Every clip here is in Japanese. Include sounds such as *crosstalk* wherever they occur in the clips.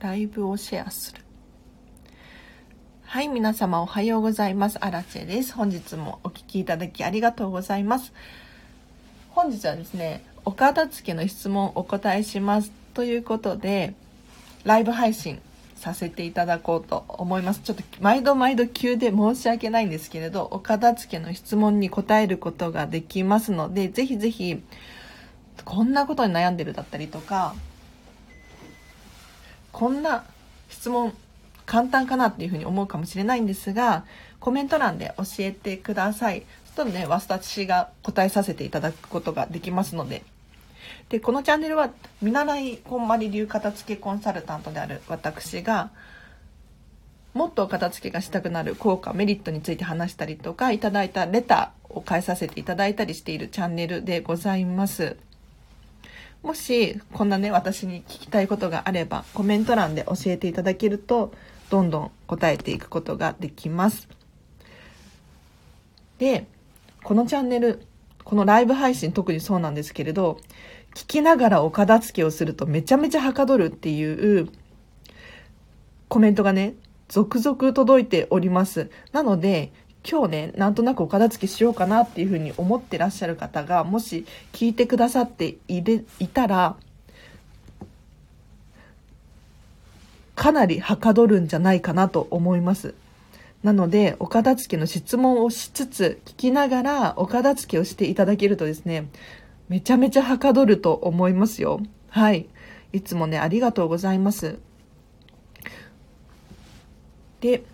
ライブをシェアする。はい、皆様おはようございます。アラチェです。本日もお聴きいただきありがとうございます。本日はですね、お片付けの質問お答えしますということで、ライブ配信させていただこうと思います。ちょっと毎度毎度急で申し訳ないんですけれど、お片付けの質問に答えることができますので、ぜひぜひ、こんなことに悩んでるだったりとか、こんな質問簡単かなっていうふうに思うかもしれないんですが、コメント欄で教えてください。そしたらね、私が答えさせていただくことができますので、で、このチャンネルは見習いこんまり流片付けコンサルタントである私が、もっと片付けがしたくなる効果、メリットについて話したりとか、いただいたレターを返させていただいたりしているチャンネルでございます。もし、こんなね、私に聞きたいことがあれば、コメント欄で教えていただけると、どんどん答えていくことができます。で、このチャンネル、このライブ配信特にそうなんですけれど、聞きながらお片付けをするとめちゃめちゃはかどるっていうコメントがね、続々届いております。なので、今日ね、なんとなくお片付けしようかなっていうふうに思ってらっしゃる方が、もし聞いてくださっていれいたら、かなりはかどるんじゃないかなと思います。なので、お片付けの質問をしつつ、聞きながらお片付けをしていただけるとですね、めちゃめちゃはかどると思いますよ。はい。いつもね、ありがとうございます。で、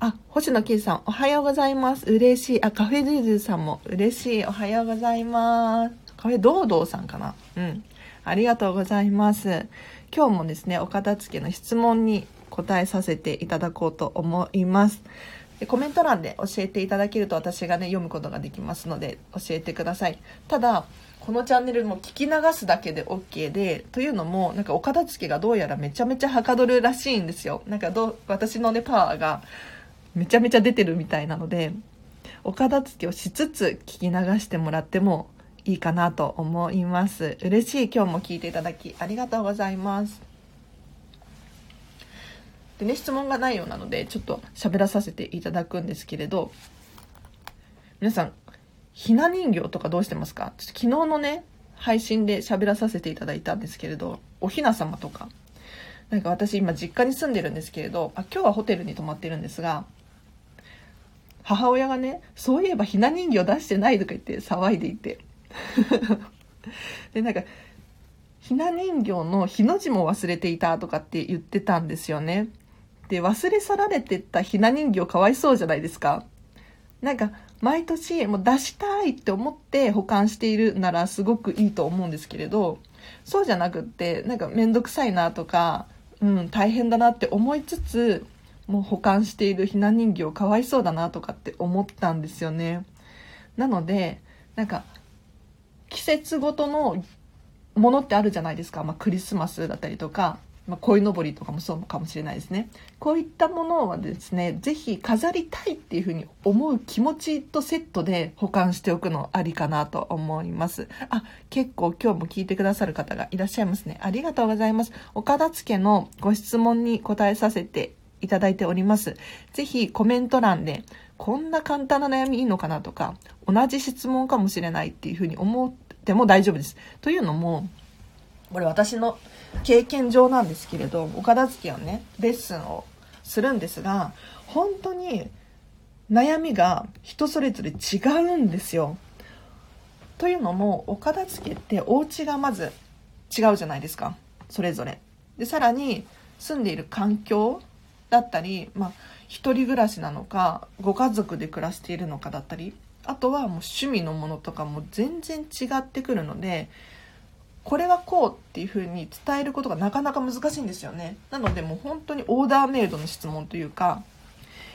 あ、星野圭さん、おはようございます。嬉しい。あ、カフェズーズーさんも嬉しい。おはようございます。カフェドードーさんかな？うん。ありがとうございます。今日もですね、お片付けの質問に答えさせていただこうと思います。でコメント欄で教えていただけると私がね、読むことができますので、教えてください。ただ、このチャンネルも聞き流すだけで OK で、というのも、なんかお片付けがどうやらめちゃめちゃはかどるらしいんですよ。なんかどう、私のね、パワーがめちゃめちゃ出てるみたいなので、お片付けをしつつ聞き流してもらってもいいかなと思います。嬉しい今日も聞いていただきありがとうございます。でね、質問がないようなので、ちょっと喋らさせていただくんですけれど、皆さん、ひな人形とかどうしてますか？ちょっと昨日のね、配信で喋らさせていただいたんですけれど、おひな様とか、なんか私今実家に住んでるんですけれど、あ今日はホテルに泊まってるんですが、母親がね、そういえばひな人形出してないとか言って騒いでいて。*laughs* で、なんか、ひな人形のひの字も忘れていたとかって言ってたんですよね。で、忘れ去られてったひな人形かわいそうじゃないですか。なんか、毎年もう出したいって思って保管しているならすごくいいと思うんですけれど、そうじゃなくって、なんかめんどくさいなとか、うん、大変だなって思いつつ、もう保管しているひな人形かわいそうだなとかって思ったんですよね。なので、なんか、季節ごとのものってあるじゃないですか。まあ、クリスマスだったりとか、まあ、鯉のぼりとかもそうかもしれないですね。こういったものはですね、ぜひ飾りたいっていうふうに思う気持ちとセットで保管しておくのありかなと思います。あ、結構今日も聞いてくださる方がいらっしゃいますね。ありがとうございます。お片付けのご質問に答えさせていただいております。ぜひコメント欄で、こんな簡単な悩みいいのかなとか、同じ質問かもしれないっていうふうに思っても大丈夫です。というのも、これ私の経験上なんですけれどお片付けをねレッスンをするんですが本当に悩みが人それぞれ違うんですよ。というのもお片付けってお家がまず違うじゃないですかそれぞれ。でさらに住んでいる環境だったり、まあ、一人暮らしなのかご家族で暮らしているのかだったりあとはもう趣味のものとかも全然違ってくるのでこれはこうっていう風に伝えることがなかなか難しいんですよね。なのでもう本当にオーダーメイドの質問というか、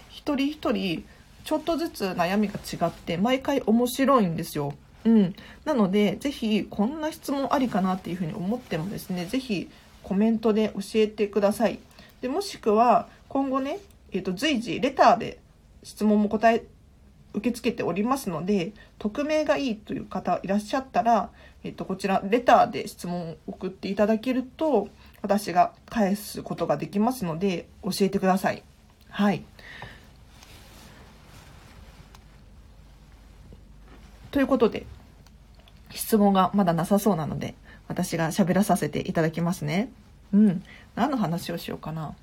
一人一人ちょっとずつ悩みが違って毎回面白いんですよ。うん。なので、ぜひこんな質問ありかなっていう風に思ってもですね、ぜひコメントで教えてください。で、もしくは今後ね、えっ、ー、と、随時レターで質問も答え受け付けておりますので、匿名がいいという方いらっしゃったら、えっと、こちら、レターで質問を送っていただけると、私が返すことができますので、教えてください。はい。ということで、質問がまだなさそうなので、私が喋らさせていただきますね。うん。何の話をしようかな。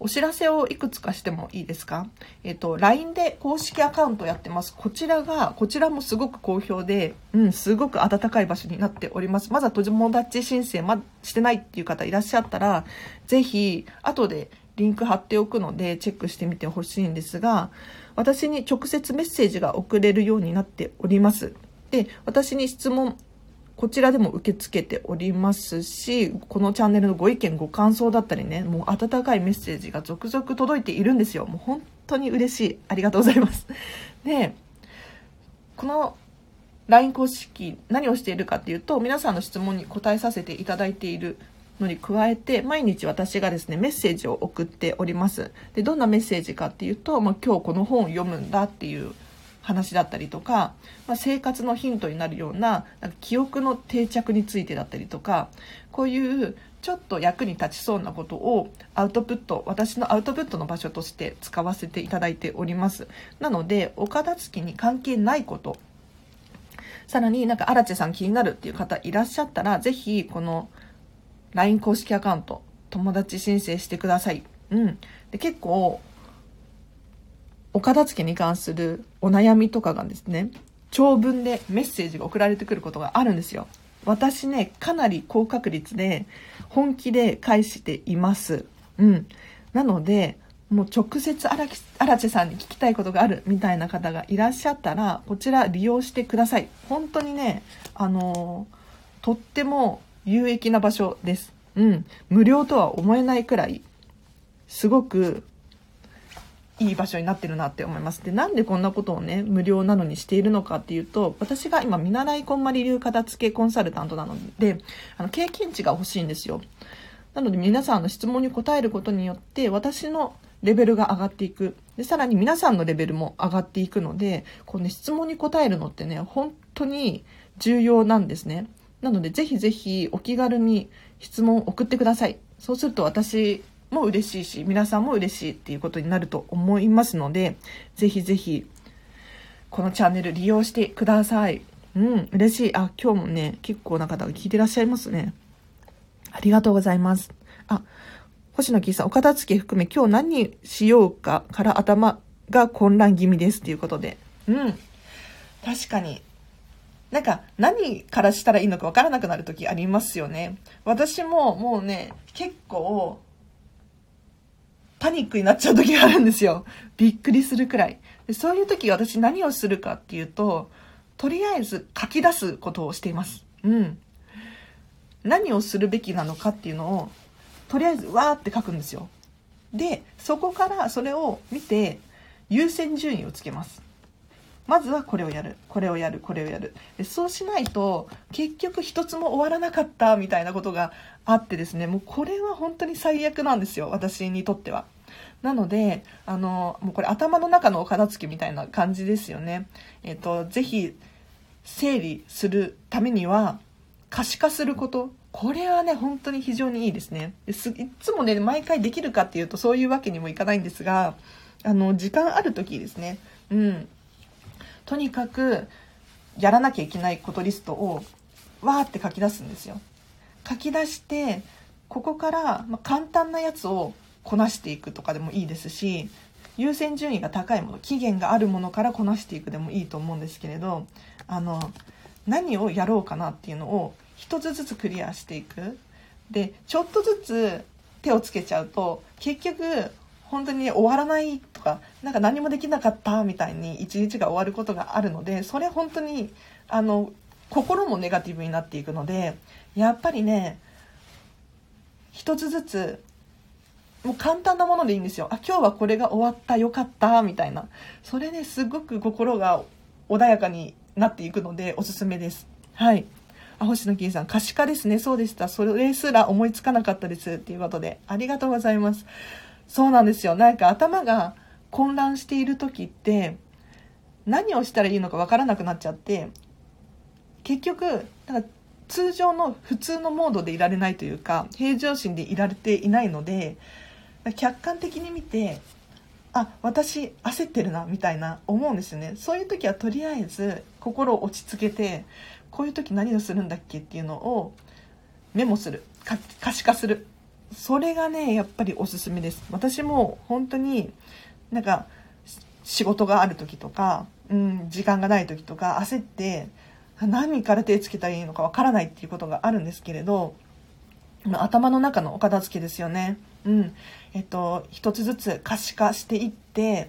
お知らせをいくつかしてもいいですか？えっ、と、LINE で公式アカウントやってます。こちらが、こちらもすごく好評で、うん、すごく温かい場所になっております。まだ友達申請ましてないっていう方いらっしゃったら、ぜひ、後でリンク貼っておくので、チェックしてみてほしいんですが、私に直接メッセージが送れるようになっております。で、私に質問こちらでも受け付けておりますし、このチャンネルのご意見、ご感想だったりね、もう温かいメッセージが続々届いているんですよ。もう本当に嬉しい。ありがとうございます。*laughs* で、この LINE 公式、何をしているかっていうと、皆さんの質問に答えさせていただいているのに加えて、毎日私がですね、メッセージを送っております。で、どんなメッセージかっていうと、まあ、今日この本を読むんだっていう話だったりとか、まあ、生活のヒントになるようななんか記憶の定着についてだったりとかこういうちょっと役に立ちそうなことをアウトプット私のアウトプットの場所として使わせていただいております。なのでお片付きに関係ないことさらになんか荒地さん気になるっていう方いらっしゃったらぜひこの LINE 公式アカウント友達申請してください。うん。で結構お片付けに関するお悩みとかがですね、長文でメッセージが送られてくることがあるんですよ。私ね、かなり高確率で本気で返しています。うん。なので、もう直接荒地さんに聞きたいことがあるみたいな方がいらっしゃったら、こちら利用してください。本当にね、あの、とっても有益な場所です。うん。無料とは思えないくらい、すごくいい場所になってるなって思います。で、なんでこんなことをね、無料なのにしているのかっていうと、私が今、見習いこんまり流片付けコンサルタントなので、あの、経験値が欲しいんですよ。なので皆さんの質問に答えることによって、私のレベルが上がっていく。で、さらに皆さんのレベルも上がっていくので、この、ね、質問に答えるのってね、本当に重要なんですね。なので、ぜひぜひお気軽に質問を送ってください。そうすると私も嬉しいし、皆さんも嬉しいっていうことになると思いますので、ぜひぜひ、このチャンネル利用してください。うん、嬉しい。あ、今日もね、結構な方が聞いてらっしゃいますね。ありがとうございます。あ、星野キーさん、お片付け含め今日何しようかから頭が混乱気味ですっていうことで。うん。確かに。なんか何からしたらいいのかわからなくなる時ありますよね。私ももうね、結構パニックになっちゃう時があるんですよ。びっくりするくらい。でそういう時私何をするかっていうと、とりあえず書き出すことをしています。うん。何をするべきなのかっていうのを、とりあえずわーって書くんですよ。で、そこからそれを見て、優先順位をつけます。まずはこれをやる、これをやる、これをやる。でそうしないと、結局一つも終わらなかったみたいなことがあってですね、もうこれは本当に最悪なんですよ、私にとっては。なので、あの、もうこれ頭の中のお片付けみたいな感じですよね。えっ、と、ぜひ、整理するためには、可視化すること。これはね、本当に非常にいいですね。すいつもね、毎回できるかっていうとそういうわけにもいかないんですが、あの、時間ある時ですね。うん。とにかく、やらなきゃいけないことリストを、わーって書き出すんですよ。書き出して、ここから、ま簡単なやつをこなしていくとかでもいいですし優先順位が高いもの期限があるものからこなしていくでもいいと思うんですけれどあの何をやろうかなっていうのを一つずつクリアしていく。でちょっとずつ手をつけちゃうと結局本当に終わらないとかなんか何もできなかったみたいに一日が終わることがあるのでそれ本当にあの心もネガティブになっていくのでやっぱりね一つずつもう簡単なものでいいんですよ。あ、今日はこれが終わった、よかった、みたいな。それですごく心が穏やかになっていくので、おすすめです。はい。あ、星野金さん、可視化ですね。そうでした。それすら思いつかなかったです。っていうことで、ありがとうございます。そうなんですよ。なんか頭が混乱している時って、何をしたらいいのかわからなくなっちゃって、結局、なんか通常の普通のモードでいられないというか平常心でいられていないので客観的に見てあ私焦ってるなみたいな思うんですよねそういう時はとりあえず心を落ち着けてこういう時何をするんだっけっていうのをメモする可視化するそれがねやっぱりおすすめです私も本当になんか仕事がある時とか、うん、時間がない時とか焦って何から手つけたらいいのかわからないっていうことがあるんですけれど頭の中のお片付けですよね。うん。えっと、一つずつ可視化していって、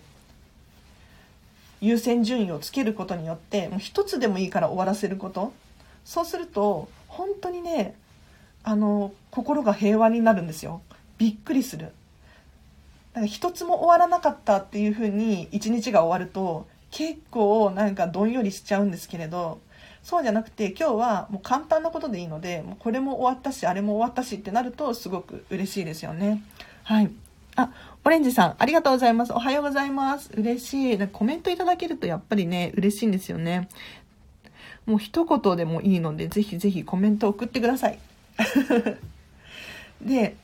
優先順位をつけることによって、もう一つでもいいから終わらせること。そうすると、本当にね、あの、心が平和になるんですよ。びっくりする。だから一つも終わらなかったっていうふうに一日が終わると、結構なんかどんよりしちゃうんですけれど、そうじゃなくて今日はもう簡単なことでいいのでもうこれも終わったしあれも終わったしってなるとすごく嬉しいですよねはい。あオレンジさんありがとうございます。おはようございます。嬉しい。コメントいただけるとやっぱりね嬉しいんですよね。もう一言でもいいのでぜひぜひコメント送ってください。*laughs* で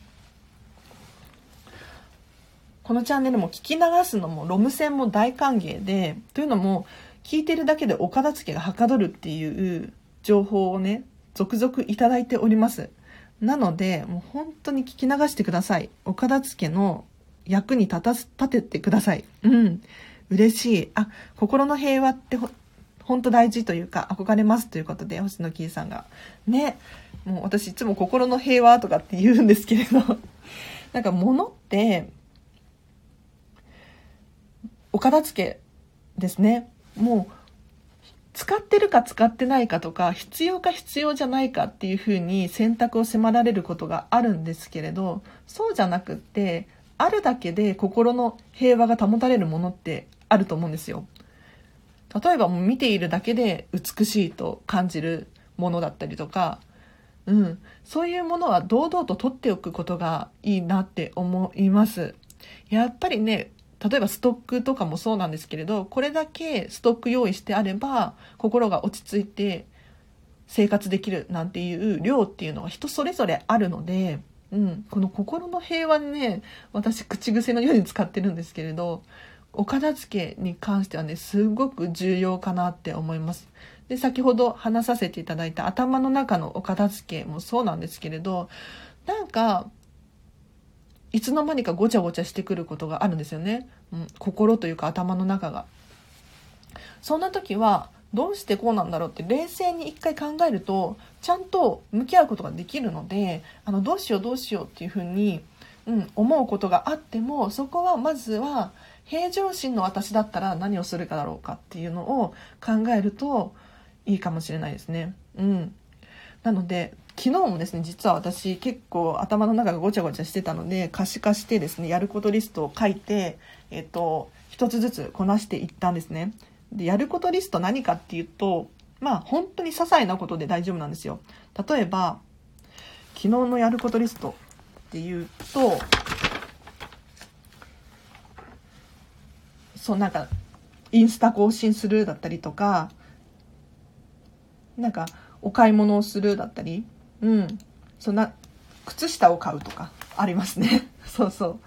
このチャンネルも聞き流すのもロム線も大歓迎でというのも聞いてるだけでお片付けがはかどるっていう情報をね、続々いただいております。なので、もう本当に聞き流してください。お片付けの役に立たす、立ててください。うん。嬉しい。あ、心の平和ってほ、本当大事というか、憧れますということで、星野キーさんが。ね。もう私いつも心の平和とかって言うんですけれど、*laughs* なんか物って、お片付けですね。もう使ってるか使ってないかとか必要か必要じゃないかっていうふうに選択を迫られることがあるんですけれどそうじゃなくってあるだけで心の平和が保たれるものってあると思うんですよ。例えばもう見ているだけで美しいと感じるものだったりとか、うん、そういうものは堂々と取っておくことがいいなって思います。やっぱりね例えばストックとかもそうなんですけれどこれだけストック用意してあれば心が落ち着いて生活できるなんていう量っていうのは人それぞれあるので、うん、この心の平和にね私口癖のように使ってるんですけれどお片付けに関してはねすごく重要かなって思います。で先ほど話させていただいた頭の中のお片付けもそうなんですけれどなんかいつの間にかごちゃごちゃしてくることがあるんですよね、うん、心というか頭の中が。そんな時はどうしてこうなんだろうって冷静に一回考えるとちゃんと向き合うことができるのであのどうしようどうしようっていうふうに、うん、思うことがあってもそこはまずは平常心の私だったら何をするかだろうかっていうのを考えるといいかもしれないですね。うん、なので昨日もですね実は私結構頭の中がごちゃごちゃしてたので可視化してですねやることリストを書いてえっ、と一つずつこなしていったんですね。でやることリスト何かっていうとまあ本当に些細なことで大丈夫なんですよ。例えば昨日のやることリストっていうとそうなんかインスタ更新するだったりとかなんかお買い物をするだったりうん。そんな、靴下を買うとかありますね。*laughs* そうそう。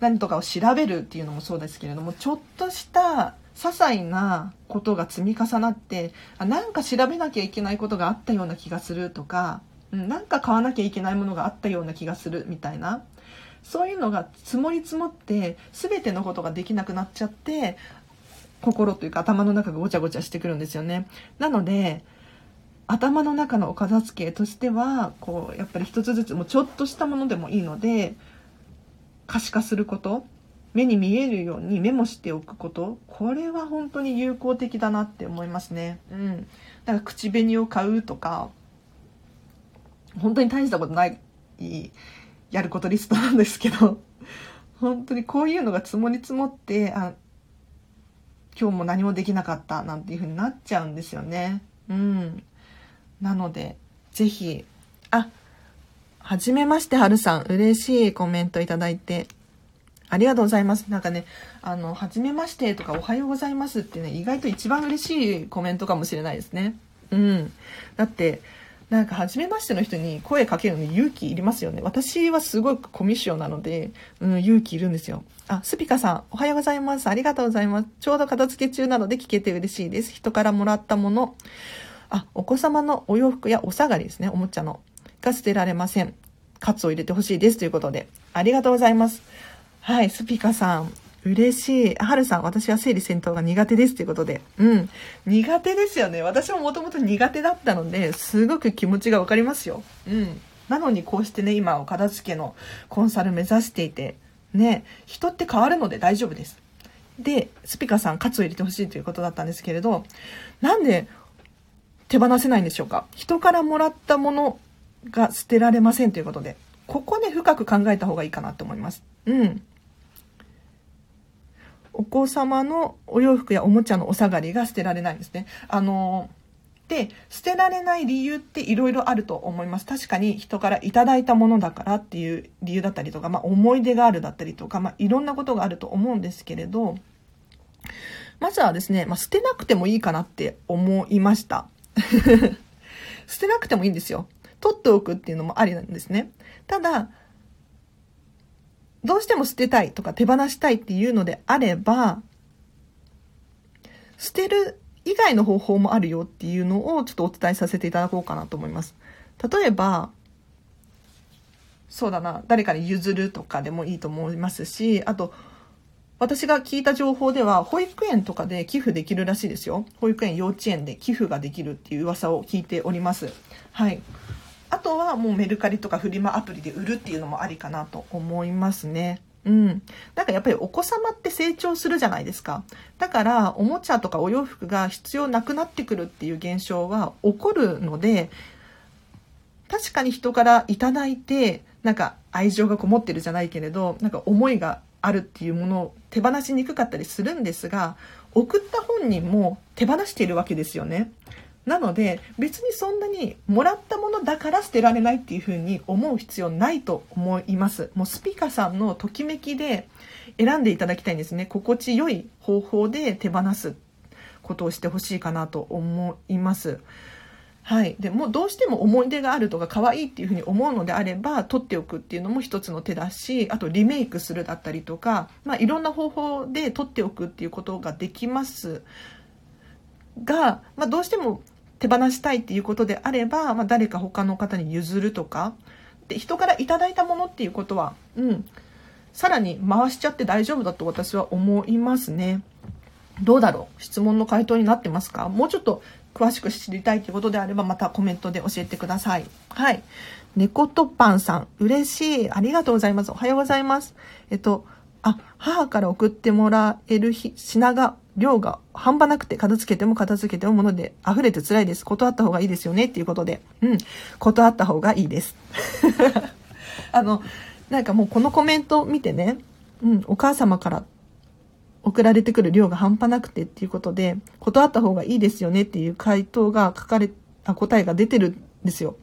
何とかを調べるっていうのもそうですけれども、ちょっとした些細なことが積み重なって、あなんか調べなきゃいけないことがあったような気がするとか、うん、なんか買わなきゃいけないものがあったような気がするみたいな。そういうのが積もり積もって、全てのことができなくなっちゃって、心というか頭の中がごちゃごちゃしてくるんですよね。なので、頭の中のお片付けとしてはこうやっぱり一つずつもうちょっとしたものでもいいので可視化すること目に見えるようにメモしておくことこれは本当に有効的だなって思いますね。うん。だから口紅を買うとか本当に大したことないやることリストなんですけど *laughs* 本当にこういうのが積もり積もってあ今日も何もできなかったなんていう風になっちゃうんですよね。うん。なので、ぜひ、あ、はじめまして、はるさん。嬉しいコメントいただいて。ありがとうございます。なんかね、あの、はじめましてとかおはようございますってね、意外と一番嬉しいコメントかもしれないですね。うん。だって、なんか初めましての人に声かけるのに勇気いりますよね。私はすごくコミュ障なので、うん、勇気いるんですよ。あ、スピカさん、おはようございます。ありがとうございます。ちょうど片付け中なので聞けて嬉しいです。人からもらったもの。あ、お子様のお洋服やお下がりですね、おもちゃの。が捨てられません。カツを入れてほしいです。ということで。ありがとうございます。はい、スピカさん。嬉しい。はるさん、私は整理戦闘が苦手です。ということで。うん。苦手ですよね。私ももともと苦手だったので、すごく気持ちがわかりますよ。うん。なのにこうしてね、今、お片付けのコンサル目指していて、ね、人って変わるので大丈夫です。で、スピカさん、カツを入れてほしいということだったんですけれど、なんで手放せないんでしょうか人からもらったものが捨てられませんということで、ここね、深く考えた方がいいかなと思います。うん。お子様のお洋服やおもちゃのお下がりが捨てられないんですね。あので、捨てられない理由っていろいろあると思います。確かに人からいただいたものだからっていう理由だったりとか、まあ思い出があるだったりとか、まあいろんなことがあると思うんですけれど、まずはですね、まあ捨てなくてもいいかなって思いました。*laughs* 捨てなくてもいいんですよ。取っておくっていうのもありなんですね。ただ、どうしても捨てたいとか手放したいっていうのであれば、捨てる以外の方法もあるよっていうのをちょっとお伝えさせていただこうかなと思います。例えば、そうだな、誰かに譲るとかでもいいと思いますし、あと、私が聞いた情報では、保育園とかで寄付できるらしいですよ。保育園、幼稚園で寄付ができるっていう噂を聞いております。はい。あとはもうメルカリとかフリマアプリで売るっていうのもありかなと思いますね。うん。なんかやっぱりお子様って成長するじゃないですか。だからおもちゃとかお洋服が必要なくなってくるっていう現象は起こるので、確かに人からいただいて、なんか愛情がこもってるじゃないけれど、なんか思いがあるっていうものを手放しにくかったりするんですが、送った本人も手放しているわけですよね。なので別にそんなにもらったものだから捨てられないっていうふうに思う必要ないと思います。もうスピカさんのときめきで選んでいただきたいんですね。心地よい方法で手放すことをしてほしいかなと思います。はい。でもどうしても思い出があるとか可愛いっていうふうに思うのであれば取っておくっていうのも一つの手だし、あとリメイクするだったりとか、まあいろんな方法で取っておくっていうことができます。が、まあどうしても手放したいっていうことであれば、まあ、誰か他の方に譲るとか。で人からいただいたものっていうことは、うん、さらに回しちゃって大丈夫だと私は思いますね。どうだろう？質問の回答になってますか？もうちょっと詳しく知りたいということであればまたコメントで教えてください。はい。猫とパンさん、嬉しい。ありがとうございます。おはようございます。えっと、あ、母から送ってもらえる品が、量が半端なくて片付けても片付けても物で溢れて辛いです。断った方がいいですよねっていうことで。うん。断った方がいいです。*laughs* あの、なんかもうこのコメント見てね、うん、お母様から送られてくる量が半端なくてっていうことで、断った方がいいですよねっていう回答が書かれ、あ、答えが出てるんですよ。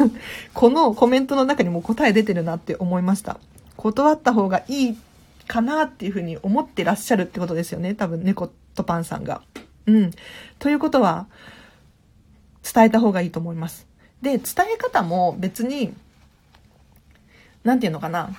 *laughs* このコメントの中にも答え出てるなって思いました。断った方がいいかなっていうふうに思ってらっしゃるってことですよね。多分、猫とパンさんが。うん。ということは、伝えた方がいいと思います。で、伝え方も別に、なんていうのかな。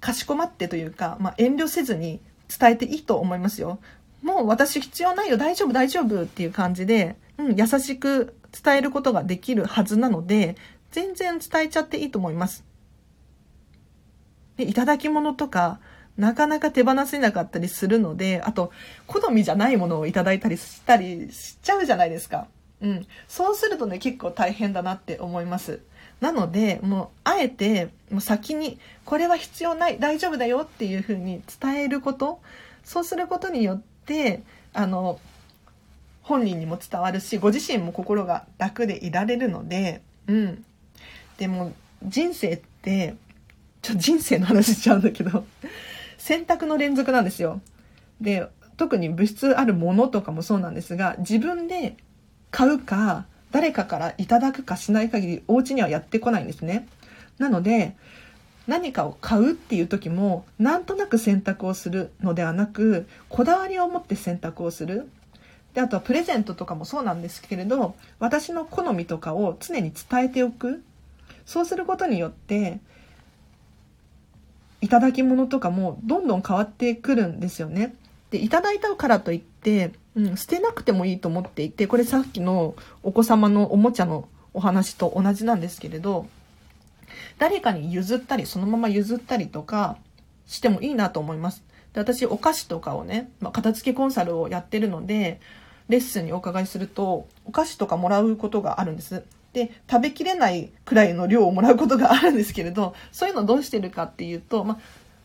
かしこまってというか、まあ、遠慮せずに伝えていいと思いますよ。もう私必要ないよ、大丈夫、大丈夫っていう感じで、うん、優しく伝えることができるはずなので、全然伝えちゃっていいと思います。で、いただき物とか、なかなか手放せなかったりするので、あと、好みじゃないものをいただいたりしたりしちゃうじゃないですか。うん。そうするとね、結構大変だなって思います。なので、もう、あえて、もう先に、これは必要ない、大丈夫だよっていうふうに伝えること、そうすることによって、あの、本人にも伝わるし、ご自身も心が楽でいられるので、うん。でも、人生って、ちょ、人生の話しちゃうんだけど、選択の連続なんですよ。で、特に物質あるものとかもそうなんですが、自分で買うか、誰かからいただくかしない限り、お家にはやってこないんですね。なので、何かを買うっていう時も、なんとなく選択をするのではなく、こだわりを持って選択をする。で、あとはプレゼントとかもそうなんですけれど、私の好みとかを常に伝えておく。そうすることによって、いただき物とかもどんどん変わってくるんですよね。で、いただいたからといって、うん、捨てなくてもいいと思っていて、これさっきのお子様のおもちゃのお話と同じなんですけれど、誰かに譲ったり、そのまま譲ったりとかしてもいいなと思います。で私、お菓子とかをね、まあ、片付けコンサルをやってるので、レッスンにお伺いすると、お菓子とかもらうことがあるんです。で、食べきれないくらいの量をもらうことがあるんですけれど、そういうのどうしてるかっていうと、まあ、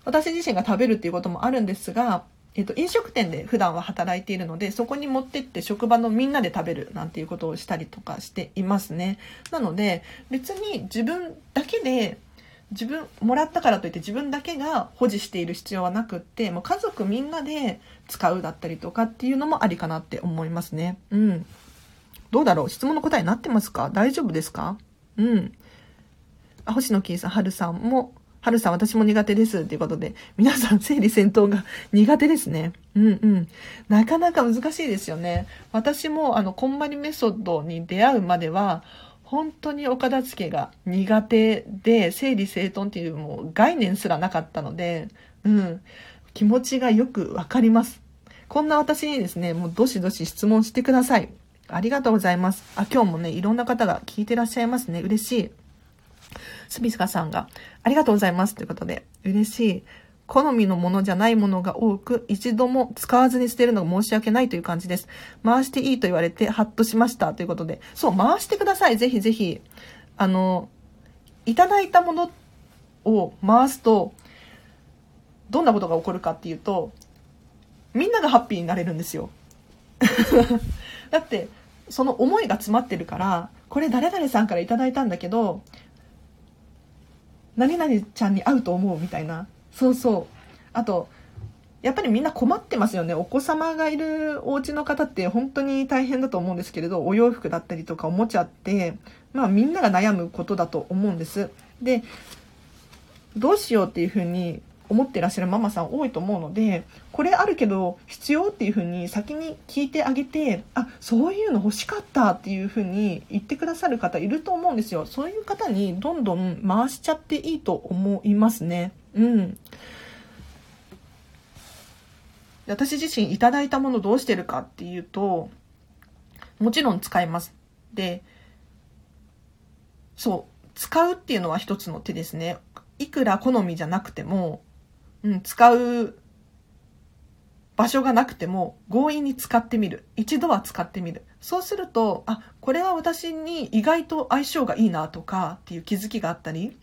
私自身が食べるっていうこともあるんですが、えっと、飲食店で普段は働いているので、そこに持ってって職場のみんなで食べるなんていうことをしたりとかしていますね。なので、別に自分だけで、自分、もらったからといって自分だけが保持している必要はなくって、もう家族みんなで使うだったりとかっていうのもありかなって思いますね。うん。どうだろう？質問の答えになってますか？大丈夫ですか？うん。星野キーさん、はるさんもはるさん私も苦手です。ということで、皆さん整理戦闘が苦手ですね。うんうん。なかなか難しいですよね。私もあの、こんまりメソッドに出会うまでは、本当にお片付けが苦手で、整理整頓っていうもう概念すらなかったので、うん。気持ちがよくわかります。こんな私にですね、もうどしどし質問してください。ありがとうございます。あ、今日もね、いろんな方が聞いてらっしゃいますね。嬉しい。スビスカさんが、ありがとうございます。ということで、嬉しい。好みのものじゃないものが多く、一度も使わずに捨てるのが申し訳ないという感じです。回していいと言われて、ハッとしました。ということで。そう、回してください。ぜひぜひ。あの、いただいたものを回すと、どんなことが起こるかっていうと、みんながハッピーになれるんですよ。*laughs* だって、その思いが詰まってるから、これ誰々さんから頂いたんだけど、何々ちゃんに会うと思うみたいな。そうそう。あと、やっぱりみんな困ってますよね。お子様がいるお家の方って本当に大変だと思うんですけれど、お洋服だったりとかおもちゃって、まあみんなが悩むことだと思うんです。で、どうしようっていうふうに思ってらっしゃるママさん多いと思うので、これあるけど必要っていうふうに先に聞いてあげて、あ、そういうの欲しかったっていうふうに言ってくださる方いると思うんですよ。そういう方にどんどん回しちゃっていいと思いますね。うん。私自身いただいたものどうしてるかっていうと、もちろん使います。で、そう、使うっていうのは一つの手ですね。いくら好みじゃなくても、うん、使う場所がなくても強引に使ってみる。一度は使ってみる。そうすると、あ、これは私に意外と相性がいいなとかっていう気づきがあったり、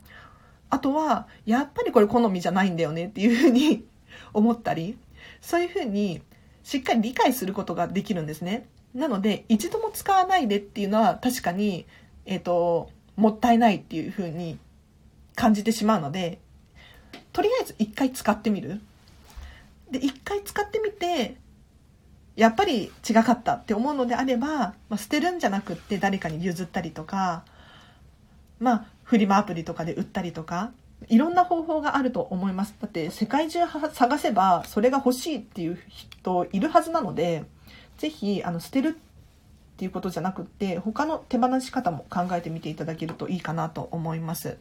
あとは、やっぱりこれ好みじゃないんだよねっていうふうに *laughs* 思ったり、そういうふうにしっかり理解することができるんですね。なので、一度も使わないでっていうのは確かに、えっ、ー、と、もったいないっていうふうに感じてしまうので、とりあえず一回使ってみる？で、一回使ってみて、やっぱり違かったって思うのであれば、まあ、捨てるんじゃなくって誰かに譲ったりとか、まあ、フリマアプリとかで売ったりとか、いろんな方法があると思います。だって世界中探せばそれが欲しいっていう人いるはずなので、ぜひ、あの、捨てるっていうことじゃなくって、他の手放し方も考えてみていただけるといいかなと思います。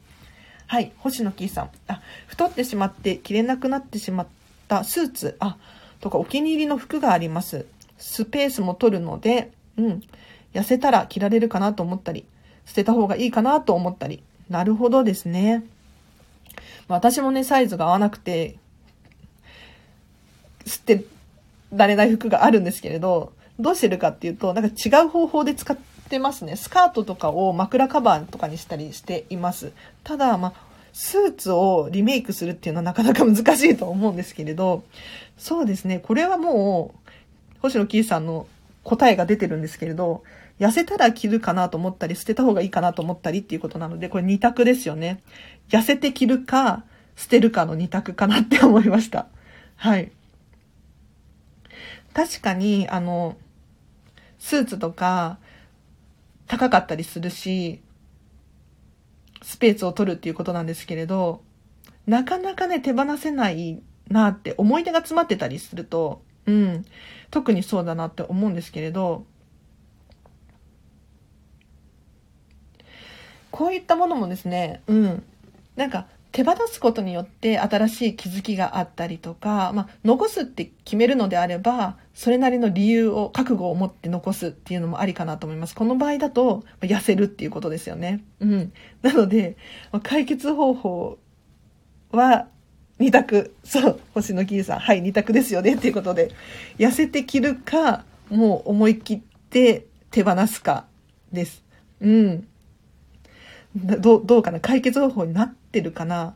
はい、星野キーさん。あ、太ってしまって着れなくなってしまったスーツ、あ、とかお気に入りの服があります。スペースも取るので、うん、痩せたら着られるかなと思ったり、捨てた方がいいかなと思ったり。なるほどですね。私もね、サイズが合わなくて、捨てられない服があるんですけれど、どうしてるかっていうと、なんか違う方法で使ってますね。スカートとかを枕カバーとかにしたりしています。ただ、まあ、スーツをリメイクするっていうのはなかなか難しいと思うんですけれど、そうですね、これはもう、星野キーさんの答えが出てるんですけれど、痩せたら着るかなと思ったり、捨てた方がいいかなと思ったりっていうことなので、これ二択ですよね。痩せて着るか、捨てるかの二択かなって思いました。はい。確かに、あの、スーツとか、高かったりするし、スペースを取るっていうことなんですけれど、なかなかね、手放せないなって思い出が詰まってたりすると、うん。特にそうだなって思うんですけれど、こういったものもですね、うん。なんか、手放すことによって新しい気づきがあったりとか、まあ、残すって決めるのであれば、それなりの理由を、覚悟を持って残すっていうのもありかなと思います。この場合だと、痩せるっていうことですよね。うん。なので、解決方法は、二択。そう、星野キーさん。はい、二択ですよね。っていうことで、痩せて着るか、もう思い切って手放すかです。うん。どどうかな解決方法になってるかな。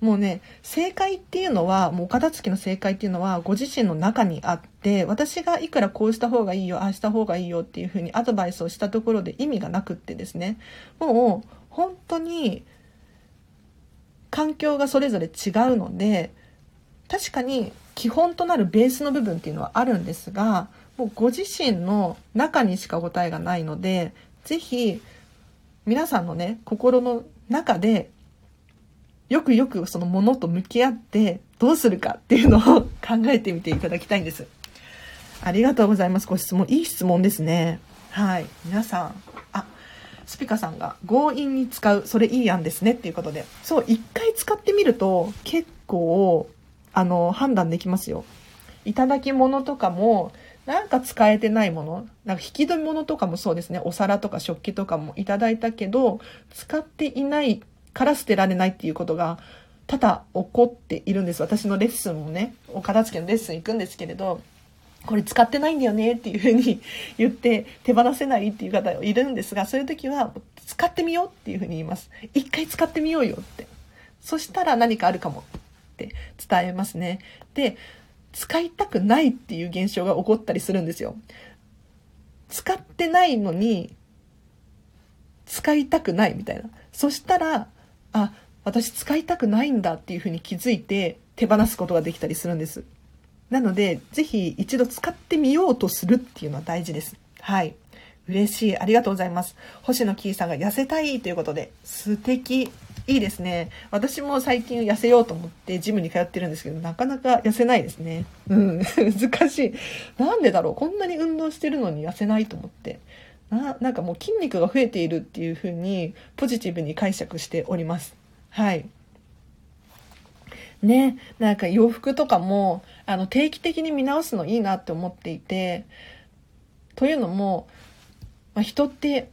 もうね、正解っていうのは、もうお片付けの正解っていうのは、ご自身の中にあって、私がいくらこうした方がいいよ、ああした方がいいよっていうふうにアドバイスをしたところで意味がなくってですね、もう本当に環境がそれぞれ違うので、確かに基本となるベースの部分っていうのはあるんですが、もうご自身の中にしか答えがないので、ぜひ皆さんのね、心の中で、よくよくそのものと向き合ってどうするかっていうのを考えてみていただきたいんです。ありがとうございます。ご質問。いい質問ですね。はい。皆さん、あ、スピカさんが強引に使う、それいい案ですねっていうことで。そう、一回使ってみると結構、あの、判断できますよ。いただき物とかも、なんか使えてないもの、なんか引き止め物とかもそうですね、お皿とか食器とかもいただいたけど、使っていないから捨てられないっていうことが多々起こっているんです。私のレッスンもね、お片付けのレッスン行くんですけれど、これ使ってないんだよねっていうふうに言って手放せないっていう方いるんですが、そういう時は使ってみようっていうふうに言います。一回使ってみようよって。そしたら何かあるかもって伝えますね。で、使いたくないっていう現象が起こったりするんですよ。使ってないのに、使いたくないみたいな。そしたら、あ、私使いたくないんだっていうふうに気づいて手放すことができたりするんです。なので、ぜひ一度使ってみようとするっていうのは大事です。はい。嬉しい。ありがとうございます。星野キーさんが痩せたいということで、素敵。いいですね。私も最近痩せようと思ってジムに通ってるんですけど、なかなか痩せないですね。うん、*laughs* 難しい。なんでだろうこんなに運動してるのに痩せないと思って。な、なんかもう筋肉が増えているっていう風にポジティブに解釈しております。はい。ね、なんか洋服とかも、あの、定期的に見直すのいいなって思っていて、というのも、まあ、人って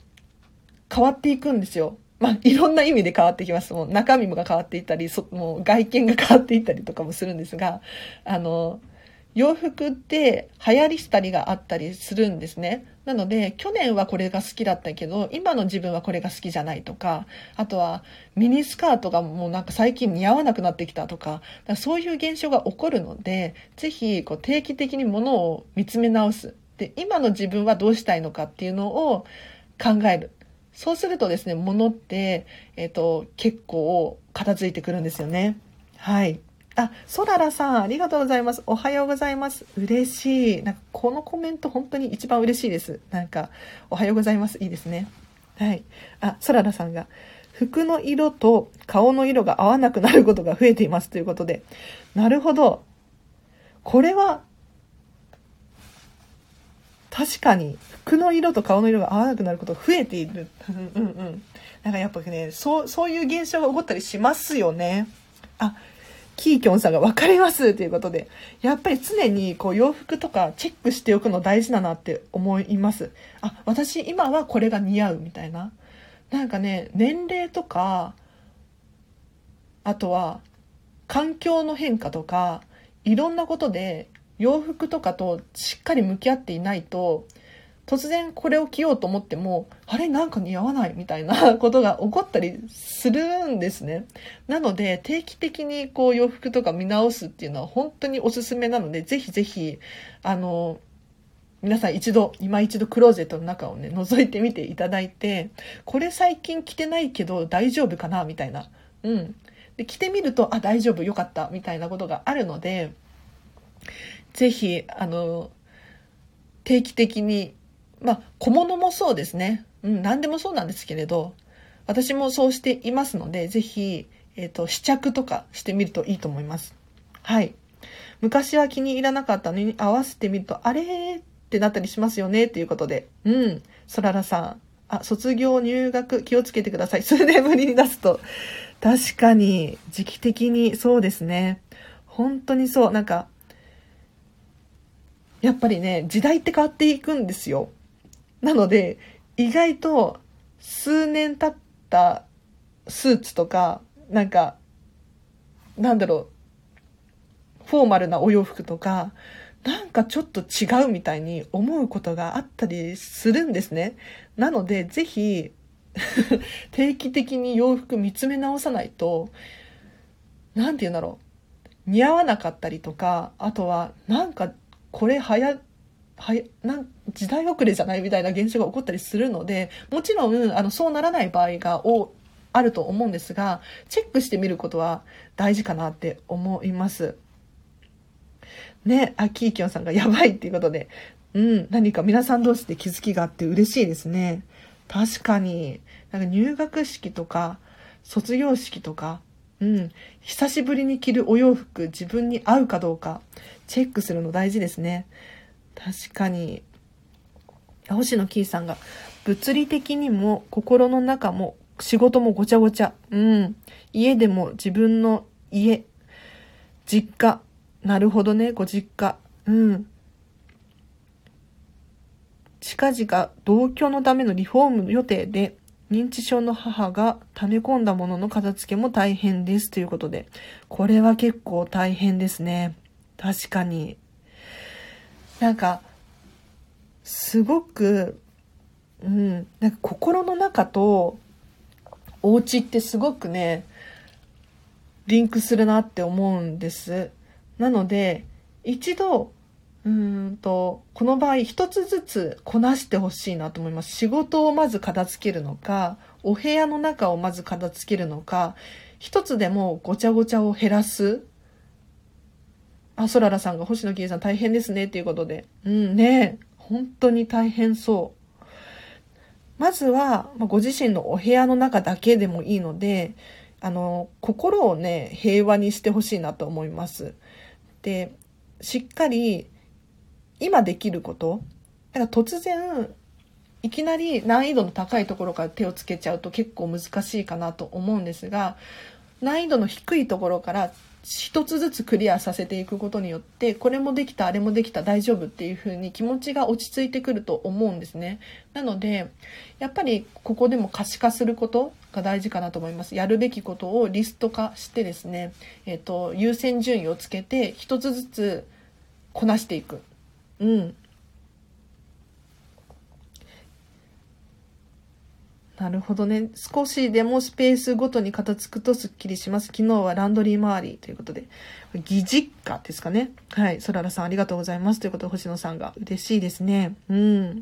変わっていくんですよ。まあ、いろんな意味で変わってきます。もう中身もが変わっていったり、そもう外見が変わっていったりとかもするんですが、あの、洋服って流行りしたりがあったりするんですね。なので、去年はこれが好きだったけど、今の自分はこれが好きじゃないとか、あとはミニスカートがもうなんか最近似合わなくなってきたとか、かそういう現象が起こるので、ぜひこう定期的にものを見つめ直す。で、今の自分はどうしたいのかっていうのを考える。そうするとですね、物って、えっ、ー、と、結構片付いてくるんですよね。はい。あ、ソララさん、ありがとうございます。おはようございます。嬉しい。なんか、このコメント本当に一番嬉しいです。なんか、おはようございます。いいですね。はい。あ、ソララさんが、服の色と顔の色が合わなくなることが増えていますということで。なるほど。これは確かに服の色と顔の色が合わなくなることが増えている。うんうん。なんかやっぱね、そう、そういう現象が起こったりしますよね。あ、キーキョンさんが分かりますということで、やっぱり常にこう洋服とかチェックしておくの大事だなって思います。あ、私今はこれが似合うみたいな。なんかね、年齢とか、あとは環境の変化とか、いろんなことで洋服とかとしっかり向き合っていないと突然これを着ようと思ってもあれなんか似合わないみたいな *laughs* ことが起こったりするんですねなので定期的にこう洋服とか見直すっていうのは本当におすすめなのでぜひぜひあの皆さん一度、今一度クローゼットの中をね、覗いてみていただいて、これ最近着てないけど大丈夫かなみたいな。うん。で、着てみると、あ、大丈夫、よかった、みたいなことがあるので、ぜひ、あの、定期的に、まあ、小物もそうですね。うん、何でもそうなんですけれど、私もそうしていますので、ぜひ、えっ、ー、と、試着とかしてみるといいと思います。はい。昔は気に入らなかったのに合わせてみると、あれってなったりしますよねっていうことで。うん。そららさん。あ、卒業入学気をつけてください。数年ぶりに出すと。確かに、時期的にそうですね。本当にそう。なんか、やっぱりね、時代って変わっていくんですよ。なので、意外と数年経ったスーツとか、なんか、なんだろう、フォーマルなお洋服とか、なんかちょっと違うみたいに思うことがあったりするんですね。なので、ぜひ、*laughs* 定期的に洋服見つめ直さないと、なんて言うんだろう。似合わなかったりとか、あとは、なんか、これはや、はや、なん時代遅れじゃないみたいな現象が起こったりするので、もちろん、あの、そうならない場合が多あると思うんですが、チェックしてみることは大事かなって思います。ね、あ、キーキョンさんがやばいっていうことで、うん、何か皆さん同士で気づきがあって嬉しいですね。確かに、なんか入学式とか、卒業式とか、うん、久しぶりに着るお洋服、自分に合うかどうか、チェックするの大事ですね。確かに。星野キーさんが、物理的にも心の中も仕事もごちゃごちゃ。うん。家でも自分の家、実家。なるほどね、ご実家。うん。近々同居のためのリフォーム予定で、認知症の母が溜め込んだものの片付けも大変ですということで、これは結構大変ですね。確かに。なんか、すごく、うん、なんか心の中とお家ってすごくね、リンクするなって思うんです。なので、一度、うんと、この場合一つずつこなしてほしいなと思います。仕事をまず片付けるのか、お部屋の中をまず片付けるのか、一つでもごちゃごちゃを減らす。あ、そららさんが星野きさん大変ですねっていうことで。うんね、本当に大変そう。まずは、まご自身のお部屋の中だけでもいいので、あの、心をね、平和にしてほしいなと思います。で、しっかり、今できること、だから突然、いきなり難易度の高いところから手をつけちゃうと結構難しいかなと思うんですが、難易度の低いところから一つずつクリアさせていくことによってこれもできたあれもできた大丈夫っていう風に気持ちが落ち着いてくると思うんですね。なのでやっぱりここでも可視化することが大事かなと思います。やるべきことをリスト化してですね、えーと、優先順位をつけて一つずつこなしていく。うん。なるほどね。少しでもスペースごとに片付くとスッキリします。昨日はランドリー周りということで、疑実家ですかね。はい。そららさんありがとうございます。ということで、星野さんが嬉しいですね。うん。だ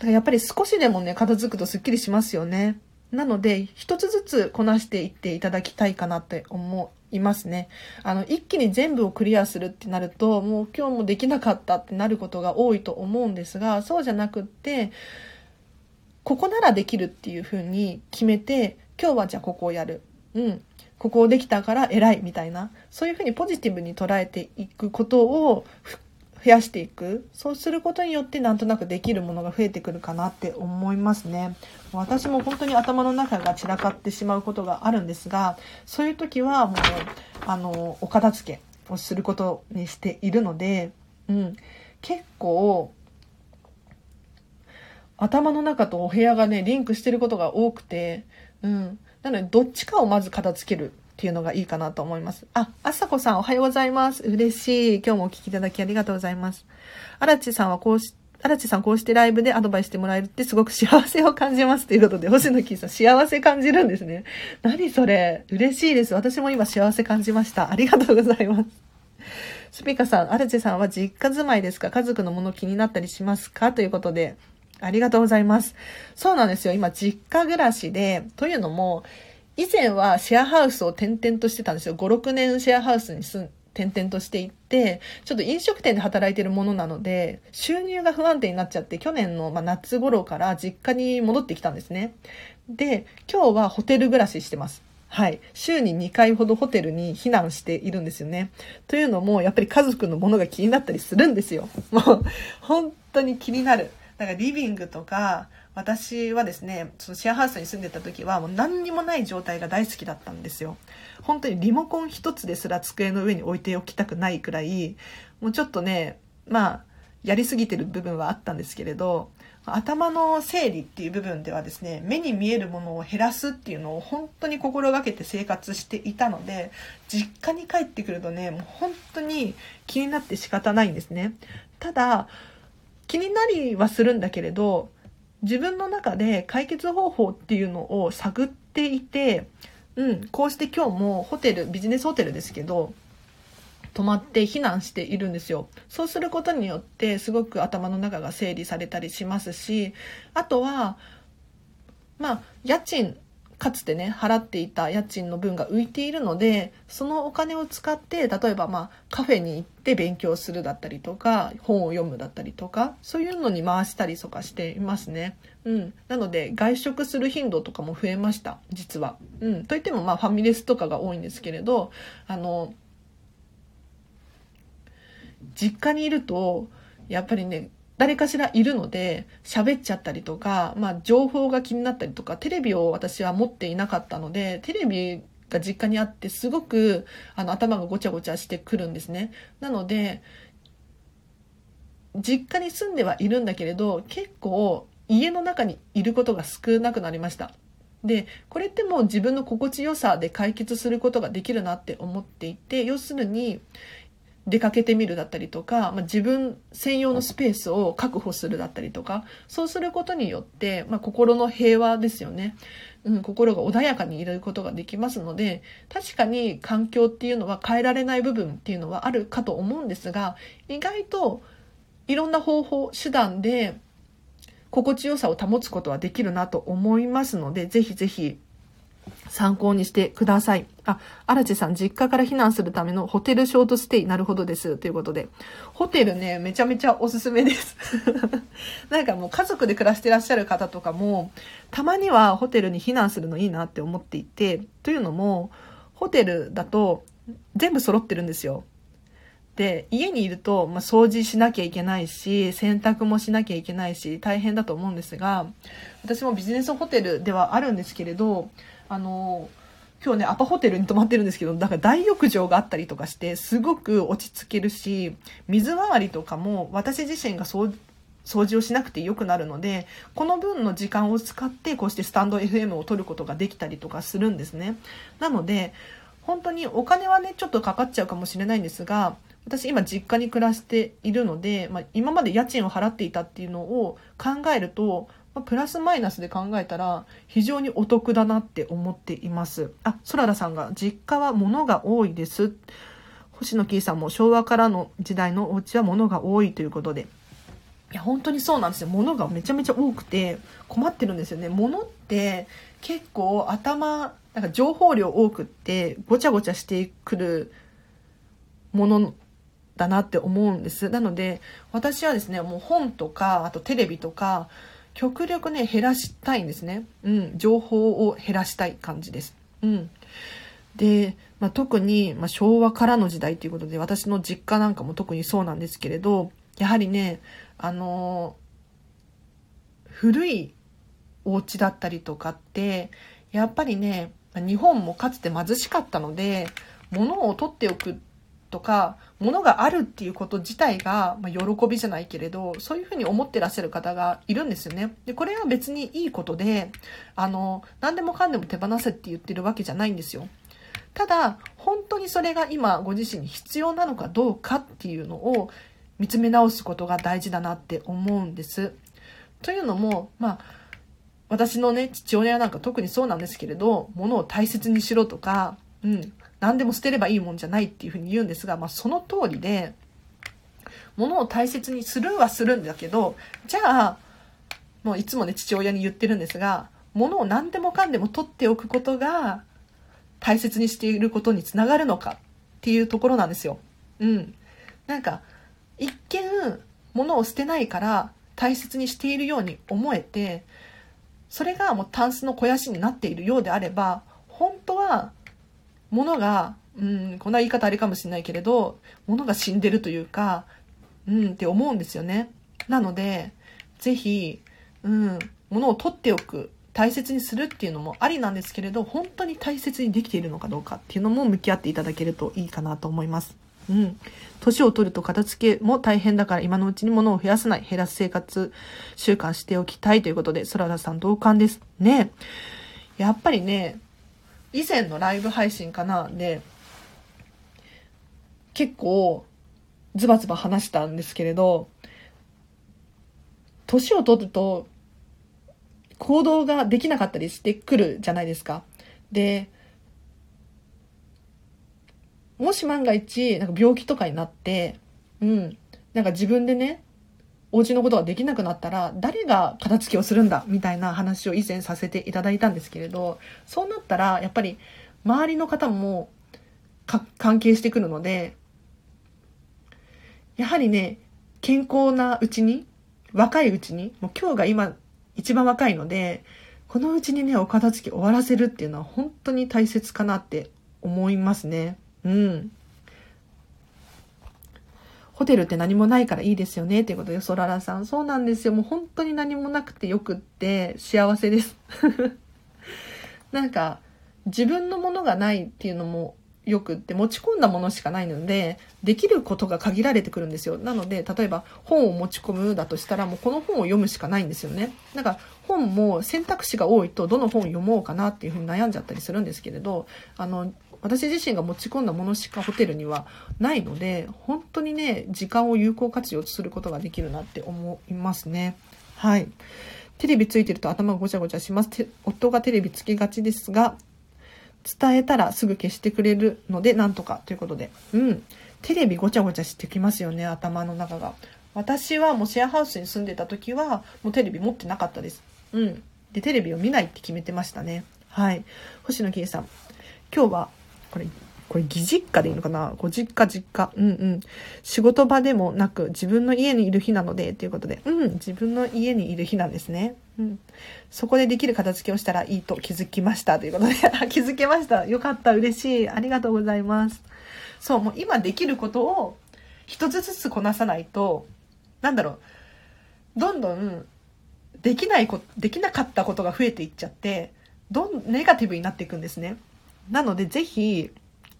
からやっぱり少しでもね、片付くとスッキリしますよね。なので、一つずつこなしていっていただきたいかなって思いますね。あの、一気に全部をクリアするってなると、もう今日もできなかったってなることが多いと思うんですが、そうじゃなくって、ここならできるっていうふうに決めて、今日はじゃあここをやる。うん。ここをできたから偉いみたいな。そういうふうにポジティブに捉えていくことを増やしていく。そうすることによってなんとなくできるものが増えてくるかなって思いますね。私も本当に頭の中が散らかってしまうことがあるんですが、そういう時はもう、あの、お片付けをすることにしているので、うん。結構、頭の中とお部屋がね、リンクしてることが多くて、うん。なので、どっちかをまず片付けるっていうのがいいかなと思います。あ、あさこさんおはようございます。嬉しい。今日もお聞きいただきありがとうございます。荒地さんはこうし、荒地さんこうしてライブでアドバイスしてもらえるってすごく幸せを感じますということで、星野キーさん幸せ感じるんですね。何それ嬉しいです。私も今幸せ感じました。ありがとうございます。スピカさん、アルチェさんは実家住まいですか？家族のもの気になったりしますか？ということで、ありがとうございます。そうなんですよ。今、実家暮らしで、というのも、以前はシェアハウスを転々としてたんですよ。5、6年シェアハウスに住ん転々としていって、ちょっと飲食店で働いてるものなので、収入が不安定になっちゃって、去年のま夏頃から実家に戻ってきたんですね。で、今日はホテル暮らししてます。はい。週に2回ほどホテルに避難しているんですよね。というのも、やっぱり家族のものが気になったりするんですよ。もう、本当に気になる。だからリビングとか、私はですね、そのシェアハウスに住んでた時はもう何にもない状態が大好きだったんですよ。本当にリモコン一つですら机の上に置いておきたくないくらい、もうちょっとね、まあ、やりすぎてる部分はあったんですけれど、頭の整理っていう部分ではですね、目に見えるものを減らすっていうのを本当に心がけて生活していたので、実家に帰ってくるとね、もう本当に気になって仕方ないんですね。ただ、気になりはするんだけれど、自分の中で解決方法っていうのを探っていて、うん、こうして今日もホテル、ビジネスホテルですけど、泊まって避難しているんですよ。そうすることによってすごく頭の中が整理されたりしますし、あとは、まあ、家賃、かつてね、払っていた家賃の分が浮いているので、そのお金を使って、例えばまあ、カフェに行って勉強するだったりとか、本を読むだったりとか、そういうのに回したりとかしていますね。うん。なので、外食する頻度とかも増えました、実は。うん。といってもまあ、ファミレスとかが多いんですけれど、あの、実家にいると、やっぱりね、誰かしらいるので、喋っちゃったりとか、まあ、情報が気になったりとか、テレビを私は持っていなかったので、テレビが実家にあって、すごく、あの、頭がごちゃごちゃしてくるんですね。なので、実家に住んではいるんだけれど、結構、家の中にいることが少なくなりました。で、これってもう自分の心地よさで解決することができるなって思っていて、要するに、出かけてみるだったりとか、まあ、自分専用のスペースを確保するだったりとか、そうすることによって、まあ、心の平和ですよね。うん、心が穏やかにいることができますので、確かに環境っていうのは変えられない部分っていうのはあるかと思うんですが、意外といろんな方法、手段で心地よさを保つことはできるなと思いますので、ぜひぜひ参考にしてください。あ、荒地さん、実家から避難するためのホテルショートステイ、なるほどです。ということで。ホテルね、めちゃめちゃおすすめです。*laughs* なんかもう家族で暮らしてらっしゃる方とかも、たまにはホテルに避難するのいいなって思っていて、というのも、ホテルだと全部揃ってるんですよ。で、家にいると、まあ、掃除しなきゃいけないし、洗濯もしなきゃいけないし、大変だと思うんですが、私もビジネスホテルではあるんですけれど、あの、今日ね、アパホテルに泊まってるんですけど、だから大浴場があったりとかして、すごく落ち着けるし、水回りとかも私自身が掃除をしなくてよくなるので、この分の時間を使ってこうしてスタンド FM を取ることができたりとかするんですね。なので、本当にお金はね、ちょっとかかっちゃうかもしれないんですが、私今実家に暮らしているので、まあ、今まで家賃を払っていたっていうのを考えると、ま、プラスマイナスで考えたら非常にお得だなって思っています。あ、ソララさんが実家は物が多いです。星野キーさんも昭和からの時代のお家は物が多いということで。いや、本当にそうなんですよ。物がめちゃめちゃ多くて困ってるんですよね。物って結構頭、なんか情報量多くってごちゃごちゃしてくるものだなって思うんです。なので、私はですね、もう本とか、あとテレビとか、極力ね、減らしたいんですね。うん、情報を減らしたい感じです。うん。で、まあ、特に、まあ、昭和からの時代ということで、私の実家なんかも特にそうなんですけれど、やはりね、あのー、古いお家だったりとかって、やっぱりね、日本もかつて貧しかったので、物を取っておくとか、物があるっていうこと自体が、まあ、喜びじゃないけれど、そういうふうに思ってらっしゃる方がいるんですよね。で、これは別にいいことで、あの、何でもかんでも手放せって言ってるわけじゃないんですよ。ただ、本当にそれが今ご自身に必要なのかどうかっていうのを見つめ直すことが大事だなって思うんです。というのも、まあ、私のね、父親なんか特にそうなんですけれど、物を大切にしろとか、うん、何でも捨てればいいもんじゃないっていうふうに言うんですが、まあ、その通りで、物を大切にするはするんだけど、じゃあ、もういつもね、父親に言ってるんですが、物を何でもかんでも取っておくことが大切にしていることにつながるのかっていうところなんですよ。うん。なんか、一見、物を捨てないから大切にしているように思えて、それがもうタンスの肥やしになっているようであれば、本当はは、物が、うん、こんな言い方あれかもしれないけれど、物が死んでるというか、うんって思うんですよね。なので、ぜひ、うん、物を取っておく、大切にするっていうのもありなんですけれど、本当に大切にできているのかどうかっていうのも向き合っていただけるといいかなと思います。うん。年を取ると片付けも大変だから今のうちに物を増やさない、減らす生活習慣しておきたいということで、空田さん同感です。ね。やっぱりね、以前のライブ配信かな？で、結構ズバズバ話したんですけれど、年を取ると行動ができなかったりしてくるじゃないですか。で、もし万が一、なんか病気とかになって、うん、なんか自分でね、お家のことができなくなったら、誰が片付けをするんだみたいな話を以前させていただいたんですけれど、そうなったら、やっぱり周りの方も関係してくるので、やはりね、健康なうちに、若いうちに、もう今日が今一番若いので、このうちにね、お片付け終わらせるっていうのは本当に大切かなって思いますね。うん。ホテルって何もないからいいですよね。っていうことで、ソララさん。そうなんですよ。もう本当に何もなくてよくって幸せです。*laughs* なんか、自分のものがないっていうのもよくって持ち込んだものしかないのでできることが限られてくるんですよなので例えば本を持ち込むだとしたらもうこの本を読むしかないんですよねだか本も選択肢が多いとどの本を読もうかなっていうふうに悩んじゃったりするんですけれどあの私自身が持ち込んだものしかホテルにはないので本当にね時間を有効活用することができるなって思いますねはいテレビついてると頭がごちゃごちゃします夫がテレビつけがちですが伝えたらすぐ消してくれるので、なんとかということで。うん。テレビごちゃごちゃしてきますよね、頭の中が。私はもうシェアハウスに住んでた時は、もうテレビ持ってなかったです。うん。で、テレビを見ないって決めてましたね。はい。星野圭さん。今日は、これ、これ、義実家でいいのかな？ご実家、実家。うんうん。仕事場でもなく、自分の家にいる日なので、ということで。うん、自分の家にいる日なんですね。うん。そこでできる片付けをしたらいいと気づきました。ということで、*laughs* 気づけました。よかった。嬉しい。ありがとうございます。そう、もう今できることを一つずつこなさないと、なんだろう。どんどん、できないこ、できなかったことが増えていっちゃって、どん、ネガティブになっていくんですね。なので、ぜひ、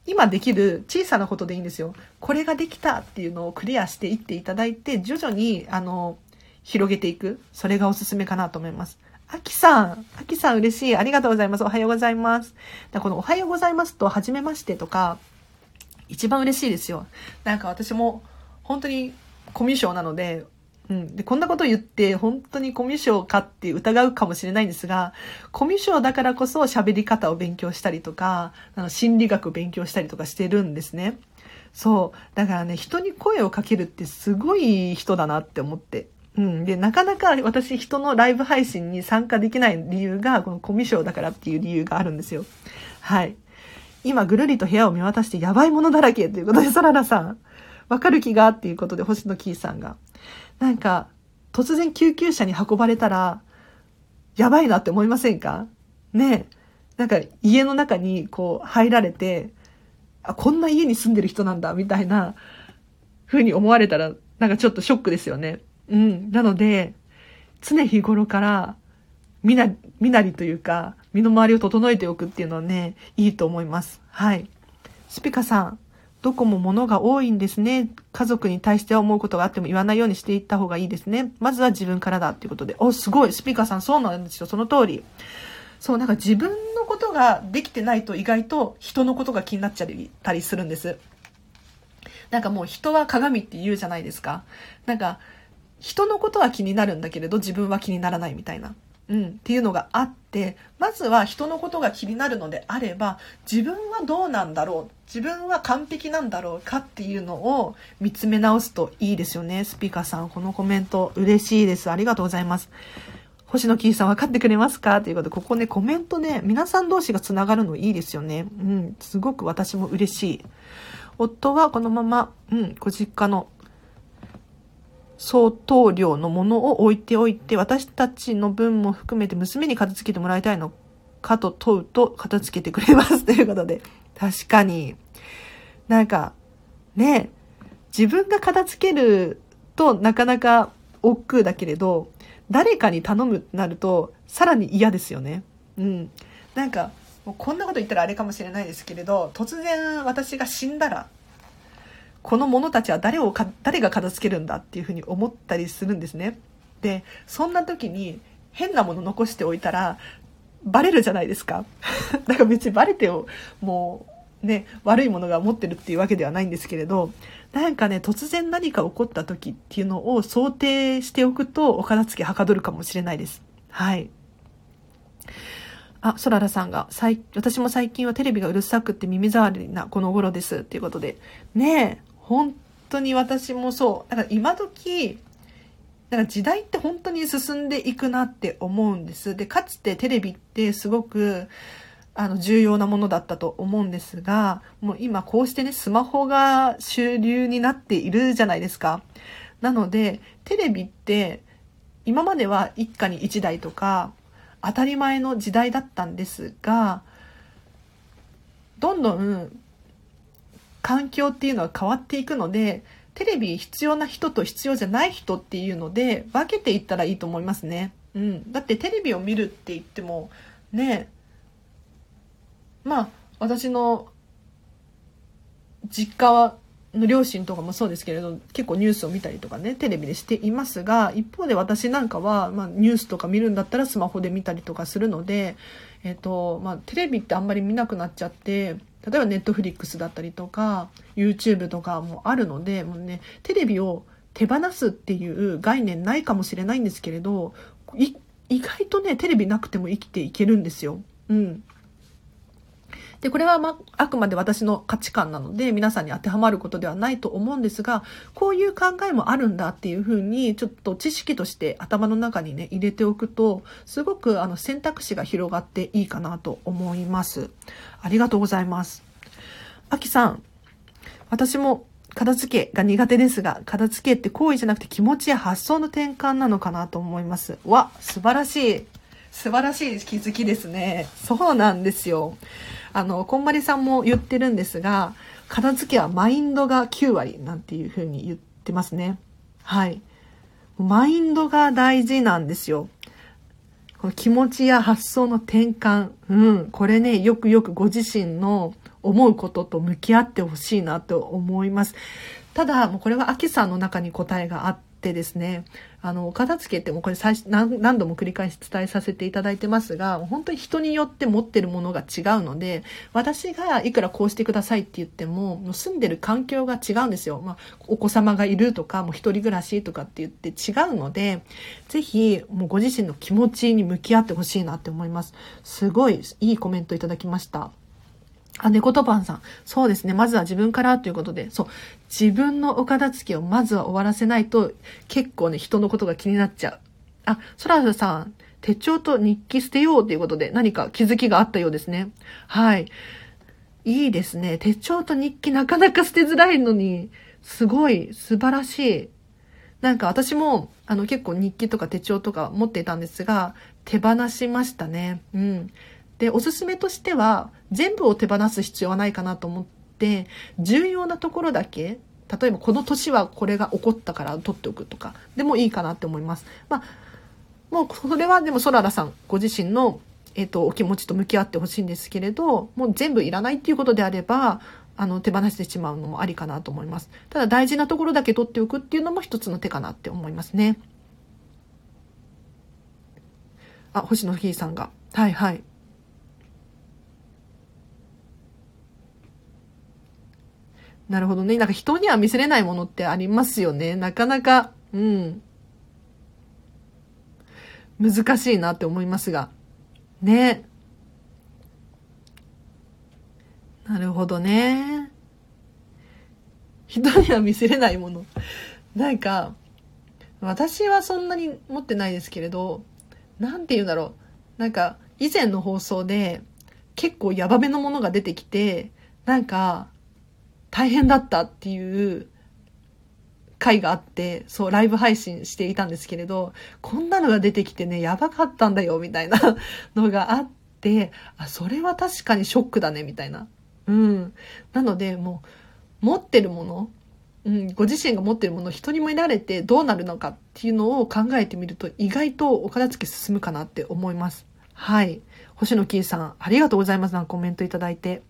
今できる小さなことでいいんですよ。これができたっていうのをクリアしていっていただいて、徐々に、あの、広げていく。それがおすすめかなと思います。あきさん、あきさん嬉しい。ありがとうございます。おはようございます。だこのおはようございますと、はじめましてとか、一番嬉しいですよ。なんか私も、本当にコミュ障なので、うん。で、こんなこと言って、本当にコミュ障かって疑うかもしれないんですが、コミュ障だからこそ喋り方を勉強したりとか、あの心理学勉強したりとかしてるんですね。そう。だからね、人に声をかけるってすごい人だなって思って。うん。で、なかなか私人のライブ配信に参加できない理由が、このコミュ障だからっていう理由があるんですよ。はい。今、ぐるりと部屋を見渡してやばいものだらけということで、サララさん、わかる気が？っていうことで、星野キーさんが。なんか、突然救急車に運ばれたら、やばいなって思いませんか？ねえ。なんか家の中にこう入られて、あ、こんな家に住んでる人なんだ、みたいな風に思われたら、なんかちょっとショックですよね。うん。なので、常日頃から、みな、みなりというか、身の回りを整えておくっていうのはね、いいと思います。はい。スピカさん、どこも物が多いんですね。家族に対しては思うことがあっても言わないようにしていった方がいいですね。まずは自分からだっていうことで。お、すごい。スピーカーさん、そうなんですよ。その通り。そう、なんか自分のことができてないと意外と人のことが気になっちゃったりするんです。なんかもう人は鏡って言うじゃないですか。なんか、人のことは気になるんだけれど自分は気にならないみたいな。うん、っていうのがあって、まずは人のことが気になるのであれば、自分はどうなんだろう、自分は完璧なんだろうかっていうのを見つめ直すといいですよね。スピカさん、このコメント嬉しいです。ありがとうございます。星野キーさん分かってくれますか？ということで、ここね、コメントね、皆さん同士が繋がるのいいですよね。うん、すごく私も嬉しい。夫はこのまま、うん、ご実家の相当量のものを置いておいて、私たちの分も含めて娘に片付けてもらいたいのかと問うと片付けてくれますということで。確かに。なんか、ね、自分が片付けるとなかなか億劫だけれど、誰かに頼むってなると、さらに嫌ですよね。うん。なんか、もうこんなこと言ったらあれかもしれないですけれど、突然私が死んだら、この者たちは誰をか、誰が片付けるんだっていうふうに思ったりするんですね。で、そんな時に変なもの残しておいたら、バレるじゃないですか。*laughs* だから別にバレてを、もう、ね、悪いものが持ってるっていうわけではないんですけれど、なんかね、突然何か起こった時っていうのを想定しておくと、お片付けはかどるかもしれないです。はい。あ、ソララさんが、私も最近はテレビがうるさくて耳障りなこの頃です。っていうことで。ねえ、本当に私もそう。だから今時、だから時代って本当に進んでいくなって思うんです。で、かつてテレビってすごく、あの、重要なものだったと思うんですが、もう今こうしてね、スマホが主流になっているじゃないですか。なので、テレビって、今までは一家に一台とか、当たり前の時代だったんですが、どんどん環境っていうのは変わっていくので、テレビ必要な人と必要じゃない人っていうので分けていったらいいと思いますね。うん。だってテレビを見るって言っても、ね、まあ、私の実家の両親とかもそうですけれど、結構ニュースを見たりとかね、テレビでしていますが、一方で私なんかは、まあ、ニュースとか見るんだったらスマホで見たりとかするので、えっ、と、まあ、テレビってあんまり見なくなっちゃって、例えばネットフリックスだったりとか YouTube とかもあるのでもうねテレビを手放すっていう概念ないかもしれないんですけれど意外とねテレビなくても生きていけるんですよ。うん。で、これはま、ああくまで私の価値観なので、皆さんに当てはまることではないと思うんですが、こういう考えもあるんだっていうふうに、ちょっと知識として頭の中にね、入れておくと、すごくあの選択肢が広がっていいかなと思います。ありがとうございます。あきさん、私も片付けが苦手ですが、片付けって行為じゃなくて気持ちや発想の転換なのかなと思います。わ、素晴らしい。素晴らしい気づきですね。そうなんですよ。あの、こんまりさんも言ってるんですが、片付けはマインドが9割なんていうふうに言ってますね。はい。マインドが大事なんですよ。この気持ちや発想の転換。うん。これね、よくよくご自身の思うことと向き合ってほしいなと思います。ただ、もうこれはアキさんの中に答えがあってですね、あの、お片付けってもこれ最何何度も繰り返し伝えさせていただいてますが、本当に人によって持ってるものが違うので、私がいくらこうしてくださいって言っても、もう住んでる環境が違うんですよ。まあ、お子様がいるとか、もう一人暮らしとかって言って違うので、ぜひ、もうご自身の気持ちに向き合ってほしいなって思います。すごいいいコメントいただきました。あ、猫とパンさん。そうですね。まずは自分からということで、そう。自分のお片付けをまずは終わらせないと、結構ね、人のことが気になっちゃう。あ、ソラフさん、手帳と日記捨てようということで、何か気づきがあったようですね。はい。いいですね。手帳と日記なかなか捨てづらいのに、すごい、素晴らしい。なんか私も、あの結構日記とか手帳とか持っていたんですが、手放しましたね。うん。で、おすすめとしては、全部を手放す必要はないかなと思って、重要なところだけ、例えばこの年はこれが起こったから取っておくとか、でもいいかなって思います。まあ、もうそれはでもソララさんご自身の、え、ー、と、お気持ちと向き合ってほしいんですけれど、もう全部いらないっていうことであれば、あの、手放してしまうのもありかなと思います。ただ大事なところだけ取っておくっていうのも一つの手かなって思いますね。あ、星野ひいさんが。はいはい。なるほどね。なんか人には見せれないものってありますよね。なかなか、うん。難しいなって思いますが。ね。なるほどね。人には見せれないもの。なんか、私はそんなに持ってないですけれど、なんて言うんだろう。なんか、以前の放送で結構ヤバめのものが出てきて、なんか、大変だったっていう回があって、そう、ライブ配信していたんですけれど、こんなのが出てきてね、やばかったんだよ、みたいな *laughs* のがあっで、あ、それは確かにショックだね、みたいな。うん。なので、もう、持ってるもの、うん、ご自身が持ってるものを人にも得られてどうなるのかっていうのを考えてみると意外とお片付け進むかなって思います。はい。星野キーさん、ありがとうございます。なんかコメントいただいて。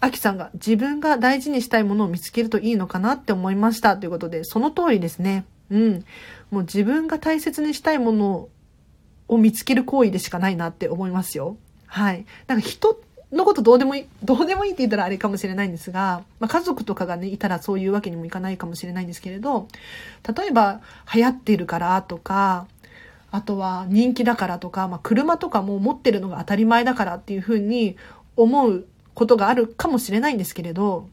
アキさんが自分が大事にしたいものを見つけるといいのかなって思いましたということで、その通りですね。うん。もう自分が大切にしたいものを見つける行為でしかないなって思いますよ。はい。なんか人のことどうでもいい、どうでもいいって言ったらあれかもしれないんですが、まあ、家族とかがね、いたらそういうわけにもいかないかもしれないんですけれど、例えば流行っているからとか、あとは人気だからとか、まあ、車とかも持ってるのが当たり前だからっていうふうに思うことがあるかもしれないんですけれど、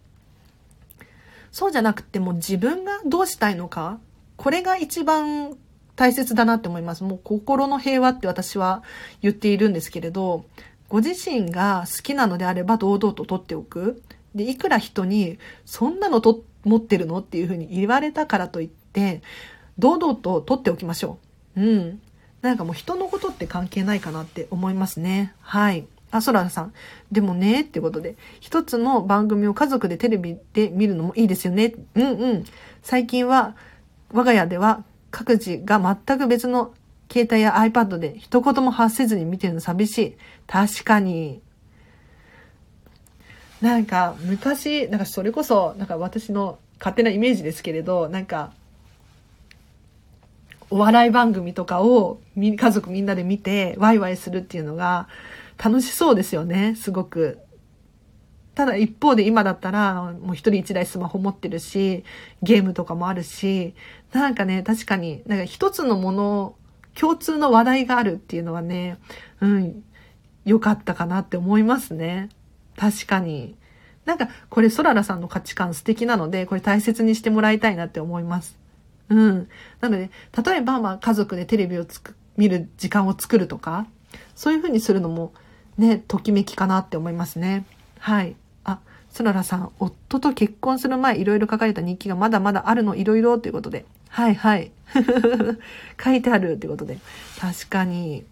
そうじゃなくても自分がどうしたいのか、これが一番大切だなって思います。もう心の平和って私は言っているんですけれど、ご自身が好きなのであれば堂々と取っておく。で、いくら人に、そんなのと持ってるの？っていうふうに言われたからといって、堂々と取っておきましょう。うん。なんかもう人のことって関係ないかなって思いますね。はい。あ、ソラさん。でもね、ってことで、一つの番組を家族でテレビで見るのもいいですよね。うんうん。最近は、我が家では各自が全く別の携帯や iPad で一言も発せずに見てるの寂しい。確かに。なんか昔、なんかそれこそ、なんか私の勝手なイメージですけれど、なんか、お笑い番組とかを家族みんなで見てワイワイするっていうのが楽しそうですよね、すごく。ただ一方で今だったらもう一人一台スマホ持ってるし、ゲームとかもあるし、なんかね、確かに、なんか一つのもの共通の話題があるっていうのはね、うん、良かったかなって思いますね。確かに。なんか、これ、ソララさんの価値観素敵なので、これ大切にしてもらいたいなって思います。うん。なので、例えば、まあ、家族でテレビをつく、見る時間を作るとか、そういうふうにするのも、ね、ときめきかなって思いますね。はい。あ、ソララさん、夫と結婚する前、いろいろ書かれた日記がまだまだあるの、いろいろということで。はいはい。*laughs* 書いてあるってことで。確かに。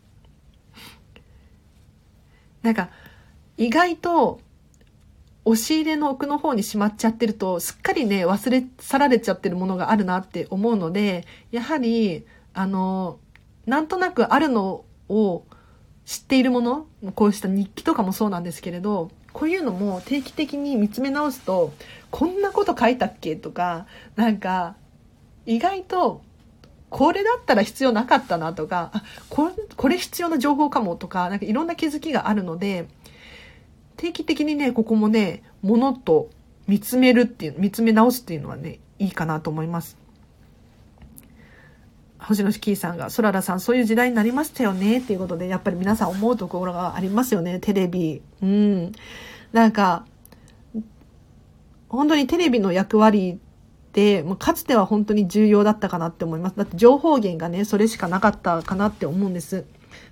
なんか、意外と、押し入れの奥の方にしまっちゃってると、すっかりね、忘れ去られちゃってるものがあるなって思うので、やはり、あの、なんとなくあるのを知っているもの、こうした日記とかもそうなんですけれど、こういうのも定期的に見つめ直すと、こんなこと書いたっけとか、なんか、意外とこれだったら必要なかったなとか、あ、これ、これ必要な情報かもとか、なんかいろんな気づきがあるので、定期的にね、ここもね、ものと見つめるっていう、見つめ直すっていうのはね、いいかなと思います。星野キーさんが、ソララさん、そういう時代になりましたよね、っていうことで、やっぱり皆さん思うところがありますよね、テレビ。うん。なんか、本当にテレビの役割、もうかつては本当に重要だったかなって思います。だって情報源がね、それしかなかったかなって思うんです。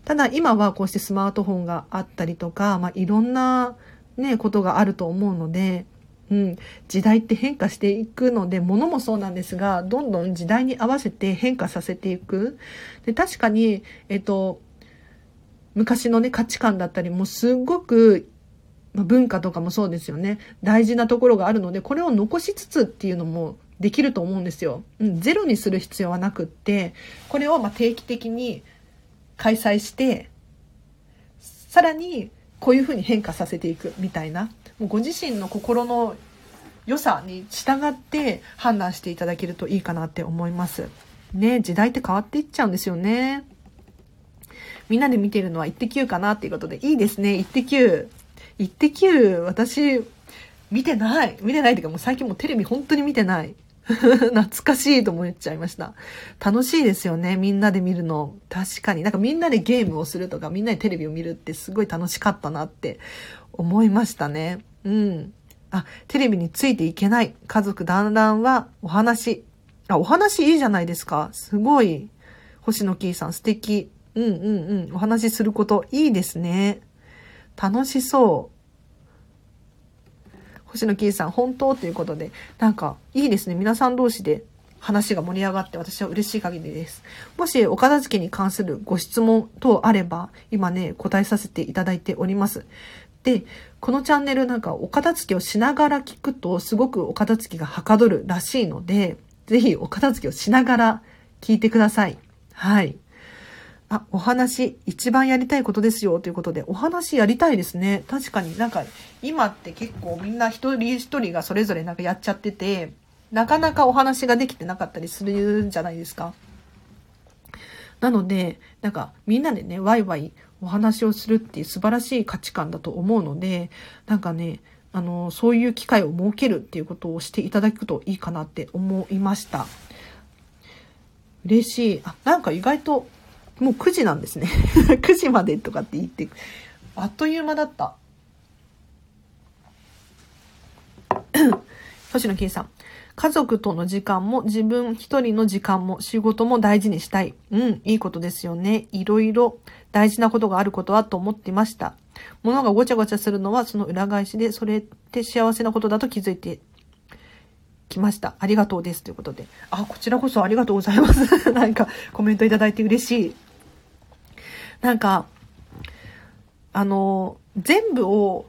ただ今はこうしてスマートフォンがあったりとか、まあ、いろんなね、ことがあると思うので、うん、時代って変化していくので、物もそうなんですが、どんどん時代に合わせて変化させていく。で、確かに、えっと、昔のね、価値観だったりもすごく文化とかもそうですよね。大事なところがあるので、これを残しつつっていうのもできると思うんですよ。うん、ゼロにする必要はなくって、これをま定期的に開催して、さらにこういうふうに変化させていくみたいな、もうご自身の心の良さに従って判断していただけるといいかなって思います。ね、時代って変わっていっちゃうんですよね。みんなで見てるのはイッテ Q かなっていうことで、いいですね、イッテ Q。イッテ Q、私、見てない。見てないっていうかもう最近もうテレビ本当に見てない。懐かしいと思っちゃいました。楽しいですよね。みんなで見るの。確かに。なんかみんなでゲームをするとか、みんなでテレビを見るってすごい楽しかったなって思いましたね。うん。あ、テレビについていけない。家族団らんはお話。あ、お話いいじゃないですか。すごい。星野キーさん素敵。うんうんうん。お話しすることいいですね。楽しそう。星野キーさん、本当？ということで、なんか、いいですね。皆さん同士で話が盛り上がって私は嬉しい限りです。もしお片付けに関するご質問等あれば、今ね、答えさせていただいております。で、このチャンネルなんかお片付けをしながら聞くとすごくお片付けがはかどるらしいので、ぜひお片付けをしながら聞いてください。はい。あ、お話、一番やりたいことですよということで、お話やりたいですね。確かになんか、今って結構みんな一人一人がそれぞれなんかやっちゃってて、なかなかお話ができてなかったりするんじゃないですか。なので、なんかみんなでね、ワイワイお話をするっていう素晴らしい価値観だと思うので、なんかね、あの、そういう機会を設けるっていうことをしていただくといいかなって思いました。嬉しい。あ、なんか意外ともう9時なんですね。*laughs* 9時までとかって言って、あっという間だった。*coughs* 星野圭さん。家族との時間も自分一人の時間も仕事も大事にしたい。うん、いいことですよね。いろいろ大事なことがあることはと思っていました。物がごちゃごちゃするのはその裏返しで、それって幸せなことだと気づいてきました。ありがとうです。ということで。あ、こちらこそありがとうございます。*laughs* なんかコメントいただいて嬉しい。なんか、あの、全部を、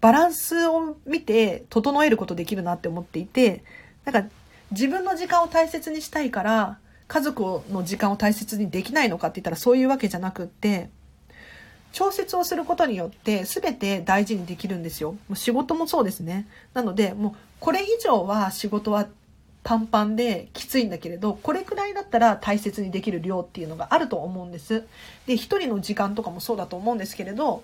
バランスを見て整えることできるなって思っていて、なんか自分の時間を大切にしたいから、家族の時間を大切にできないのかって言ったらそういうわけじゃなくって、調節をすることによって全て大事にできるんですよ。もう仕事もそうですね。なので、もうこれ以上は仕事はパンパンできついんだけれど、これくらいだったら大切にできる量っていうのがあると思うんです。で、一人の時間とかもそうだと思うんですけれど、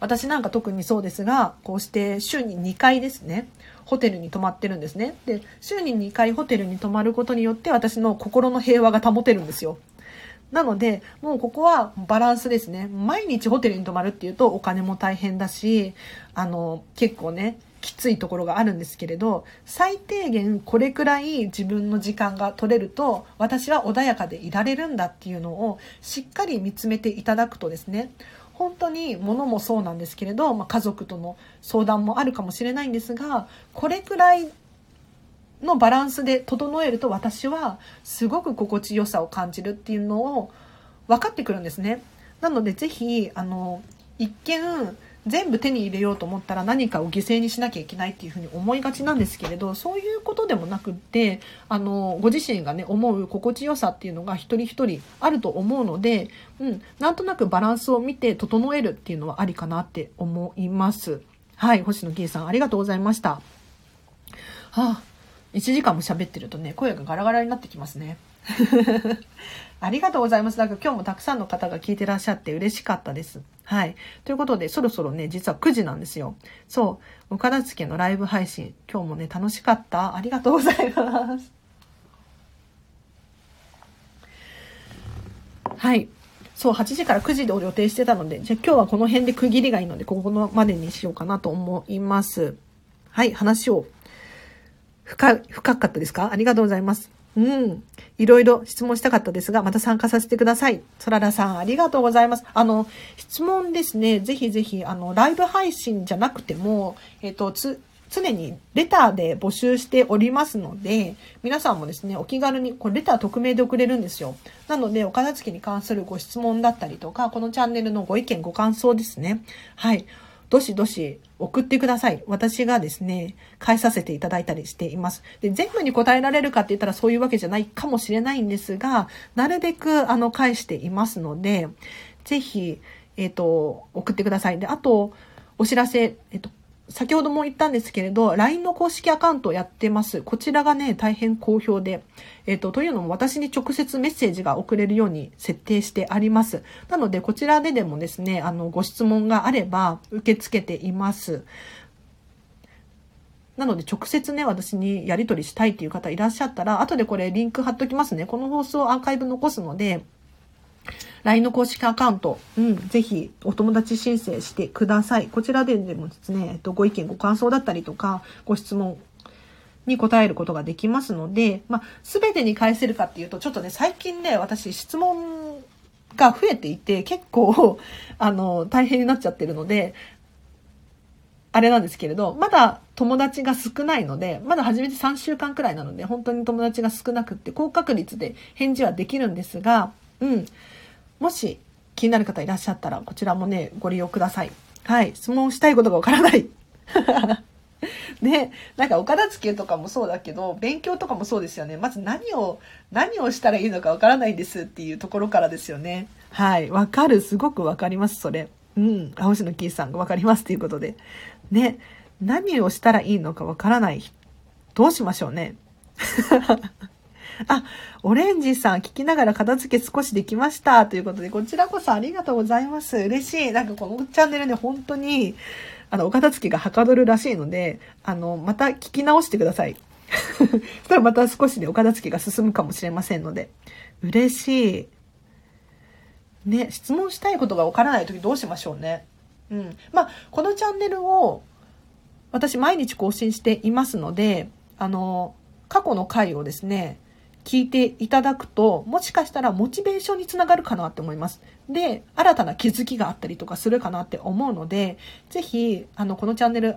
私なんか特にそうですが、こうして週に2回ですね、ホテルに泊まってるんですね。で、週に2回ホテルに泊まることによって私の心の平和が保てるんですよ。なので、もうここはバランスですね。毎日ホテルに泊まるっていうとお金も大変だし、あの、結構ね、きついところがあるんですけれど最低限これくらい自分の時間が取れると私は穏やかでいられるんだっていうのをしっかり見つめていただくとですね本当に物もそうなんですけれど、まあ、家族との相談もあるかもしれないんですがこれくらいのバランスで整えると私はすごく心地よさを感じるっていうのを分かってくるんですね。なのでぜひあの一見全部手に入れようと思ったら何かを犠牲にしなきゃいけないっていうふうに思いがちなんですけれどそういうことでもなくってあのご自身がね思う心地よさっていうのが一人一人あると思うので、うん、なんとなくバランスを見て整えるっていうのはありかなって思います。はい、星野圭さんありがとうございました。はあ、1時間も喋ってるとね声がガラガラになってきますね。ありがとうございます。なんか今日もたくさんの方が聞いてらっしゃって嬉しかったです。はい。ということで、そろそろね、実は9時なんですよ。そう。岡田付のライブ配信、今日もね、楽しかった。ありがとうございます。はい。そう、8時から9時でお予定してたので、じゃあ今日はこの辺で区切りがいいので、ここのまでにしようかなと思います。はい、話を深、深かったですか？ありがとうございます。うん。いろいろ質問したかったですが、また参加させてください。そららさん、ありがとうございます。あの、質問ですね、ぜひぜひ、あの、ライブ配信じゃなくても、えっ、ー、と、つ、常にレターで募集しておりますので、皆さんもですね、お気軽に、これレター匿名で送れるんですよ。なので、お片付けに関するご質問だったりとか、このチャンネルのご意見、ご感想ですね。はい。どしどし送ってください。私がですね、返させていただいたりしています。で、全部に答えられるかって言ったらそういうわけじゃないかもしれないんですが、なるべくあの返していますので、ぜひ、えっ、ー、と、送ってください。で、あと、お知らせ、えっ、ー、と、先ほども言ったんですけれど、LINE の公式アカウントをやってます。こちらがね、大変好評で。えっ、ー、と、というのも私に直接メッセージが送れるように設定してあります。なので、こちらででもですね、あの、ご質問があれば受け付けています。なので直接ね、私にやり取りしたいっていう方いらっしゃったら、後でこれリンク貼っときますね。この放送アーカイブ残すので、LINE の公式アカウント、うん、ぜひお友達申請してください。こちらででもですね、えっと、ご意見、ご感想だったりとか、ご質問に答えることができますので、まあ、すべてに返せるかっていうと、ちょっとね、最近ね、私質問が増えていて、結構、*laughs* あの、大変になっちゃってるので、あれなんですけれど、まだ友達が少ないので、まだ初めて3週間くらいなので、本当に友達が少なくって高確率で返事はできるんですが、うん。もし気になる方いらっしゃったら、こちらもね、ご利用ください。はい。質問したいことがわからない。で、*laughs* なんかお片付けとかもそうだけど、勉強とかもそうですよね。まず何を、何をしたらいいのかわからないんですっていうところからですよね。はい。わかる。すごくわかります、それ。うん。青しのキーさんがわかりますということで。ね。何をしたらいいのかわからない。どうしましょうね。*laughs* あ、オレンジさん聞きながら片付け少しできました。ということで、こちらこそありがとうございます。嬉しい。なんかこのチャンネルね、本当に、あの、お片付けがはかどるらしいので、あの、また聞き直してください。*laughs* そしたらまた少しでお片付けが進むかもしれませんので。嬉しい。ね、質問したいことがわからないときどうしましょうね。うん。まあ、このチャンネルを私毎日更新していますので、あの、過去の回をですね、聞いていただくと、もしかしたらモチベーションにつながるかなって思います。で、新たな気づきがあったりとかするかなって思うので、ぜひ、あの、このチャンネル、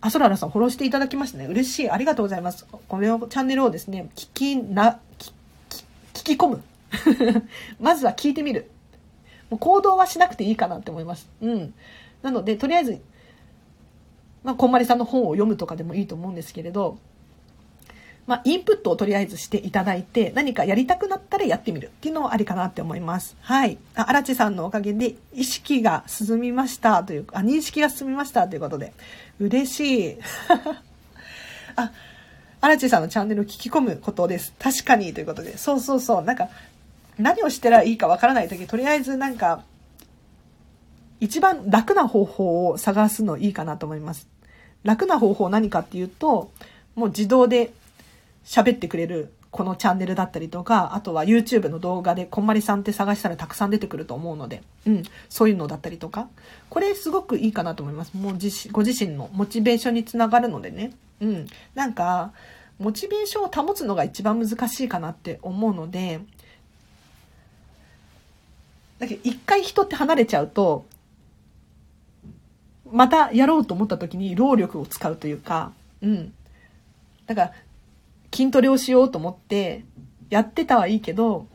アソララさんフォローしていただきましてね、嬉しい。ありがとうございます。このチャンネルをですね、聞きな、聞き込む。*laughs* まずは聞いてみる。もう行動はしなくていいかなって思います。うん。なので、とりあえず、まあ、こんまりさんの本を読むとかでもいいと思うんですけれど、まあ、インプットをとりあえずしていただいて、何かやりたくなったらやってみるっていうのはありかなって思います。はい。あ、荒地さんのおかげで意識が進みましたというか、あ、認識が進みましたということで、嬉しい。*laughs* あ、荒地さんのチャンネルを聞き込むことです。確かにということで。そうそうそう。なんか、何をしたらいいかわからないとき、とりあえずなんか、一番楽な方法を探すのいいかなと思います。楽な方法何かっていうと、もう自動で喋ってくれるこのチャンネルだったりとか、あとは YouTube の動画でこんまりさんって探したらたくさん出てくると思うので、うん、そういうのだったりとか、これすごくいいかなと思います。もう自ご自身のモチベーションにつながるのでね、うん、なんか、モチベーションを保つのが一番難しいかなって思うので、だけど一回人って離れちゃうと、またやろうと思った時に労力を使うというか、うん。だから筋トレをしようと思って、やってたはいいけど、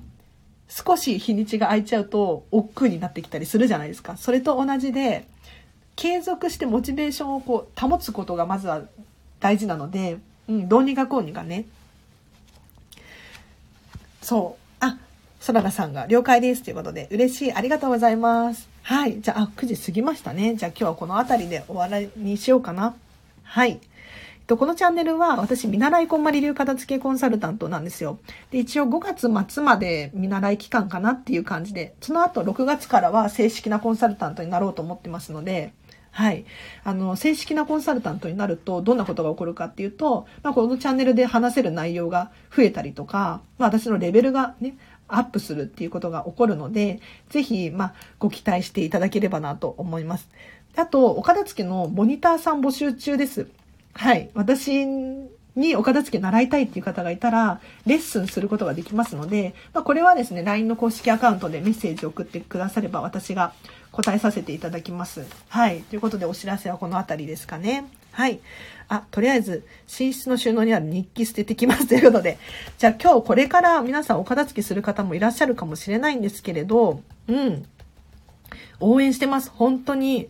少し日にちが空いちゃうと、億劫になってきたりするじゃないですか。それと同じで、継続してモチベーションをこう保つことがまずは大事なので、うん、どうにかこうにかね。そう。あ、そららさんが了解ですということで、嬉しい。ありがとうございます。はい。じゃあ、あ、9時過ぎましたね。じゃあ今日はこの辺りで終わりにしようかな。はい。と、このチャンネルは私、見習いこんまり流片付けコンサルタントなんですよ。で、一応5月末まで見習い期間かなっていう感じで、その後6月からは正式なコンサルタントになろうと思ってますので、はい。あの、正式なコンサルタントになると、どんなことが起こるかっていうと、まあ、このチャンネルで話せる内容が増えたりとか、まあ、私のレベルがね、アップするっていうことが起こるので、ぜひ、まあ、ご期待していただければなと思います。あと、お片付けのモニターさん募集中です。はい。私にお片付け習いたいっていう方がいたら、レッスンすることができますので、まあ、これはですね、LINE の公式アカウントでメッセージを送ってくだされば私が答えさせていただきます。はい。ということでお知らせはこの辺りですかね。はい。あ、とりあえず、寝室の収納にある日記捨ててきますということで。じゃあ今日これから皆さんお片付けする方もいらっしゃるかもしれないんですけれど、うん。応援してます。本当に。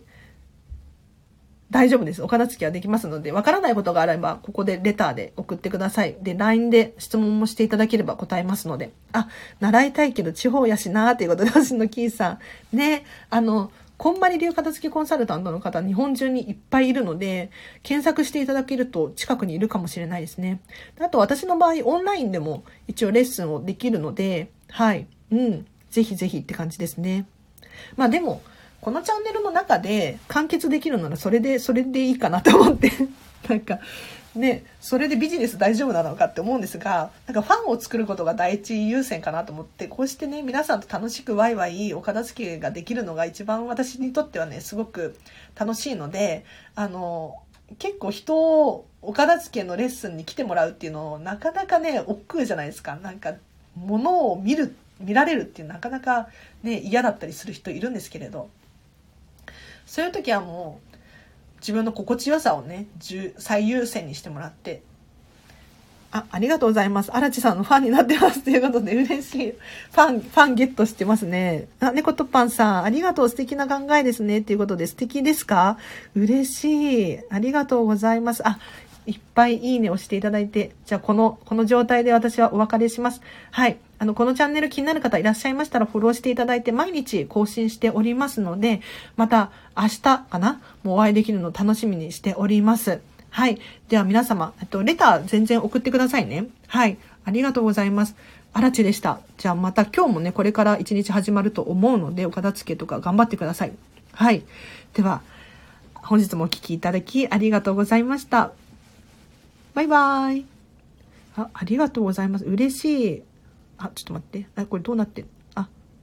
大丈夫です。お片付けはできますので、わからないことがあれば、ここでレターで送ってください。で、LINE で質問もしていただければ答えますので。あ、習いたいけど地方やしなーということで、私のキーさん。ね、あの、こんまり流片付けコンサルタントの方、日本中にいっぱいいるので、検索していただけると近くにいるかもしれないですね。あと私の場合、オンラインでも一応レッスンをできるので、はい。うん。ぜひぜひって感じですね。まあでも、このチャンネルの中で完結できるならそれで、それでいいかなと思って *laughs* なんか、ね、それでビジネス大丈夫なのかって思うんですが、なんかファンを作ることが第一優先かなと思って、こうしてね、皆さんと楽しくワイワイお片付けができるのが一番私にとってはね、すごく楽しいので、あの、結構人をお片付けのレッスンに来てもらうっていうのをなかなかね、億劫じゃないですか。なんか、物を見る、見られるっていうなかなかね、嫌だったりする人いるんですけれど、そういう時はもう自分の心地よさをね、最優先にしてもらって、あ、ありがとうございます。荒地さんのファンになってます。ということで、嬉しい。ファン、ファンゲットしてますね。あ、猫とパンさん、ありがとう。素敵な考えですね。ということで、素敵ですか？嬉しい。ありがとうございます。あ、いっぱいいいねをしていただいて、じゃあこの、この状態で私はお別れします。はい。あの、このチャンネル気になる方いらっしゃいましたらフォローしていただいて毎日更新しておりますので、また明日かな？もうお会いできるのを楽しみにしております。はい。では皆様、えっと、レター全然送ってくださいね。はい。ありがとうございます。あらちでした。じゃあまた今日もね、これから一日始まると思うので、お片付けとか頑張ってください。はい。では、本日もお聴きいただきありがとうございました。バイバイ。あ、ありがとうございます。嬉しい。あ、ちょっと待って。あ、これどうなって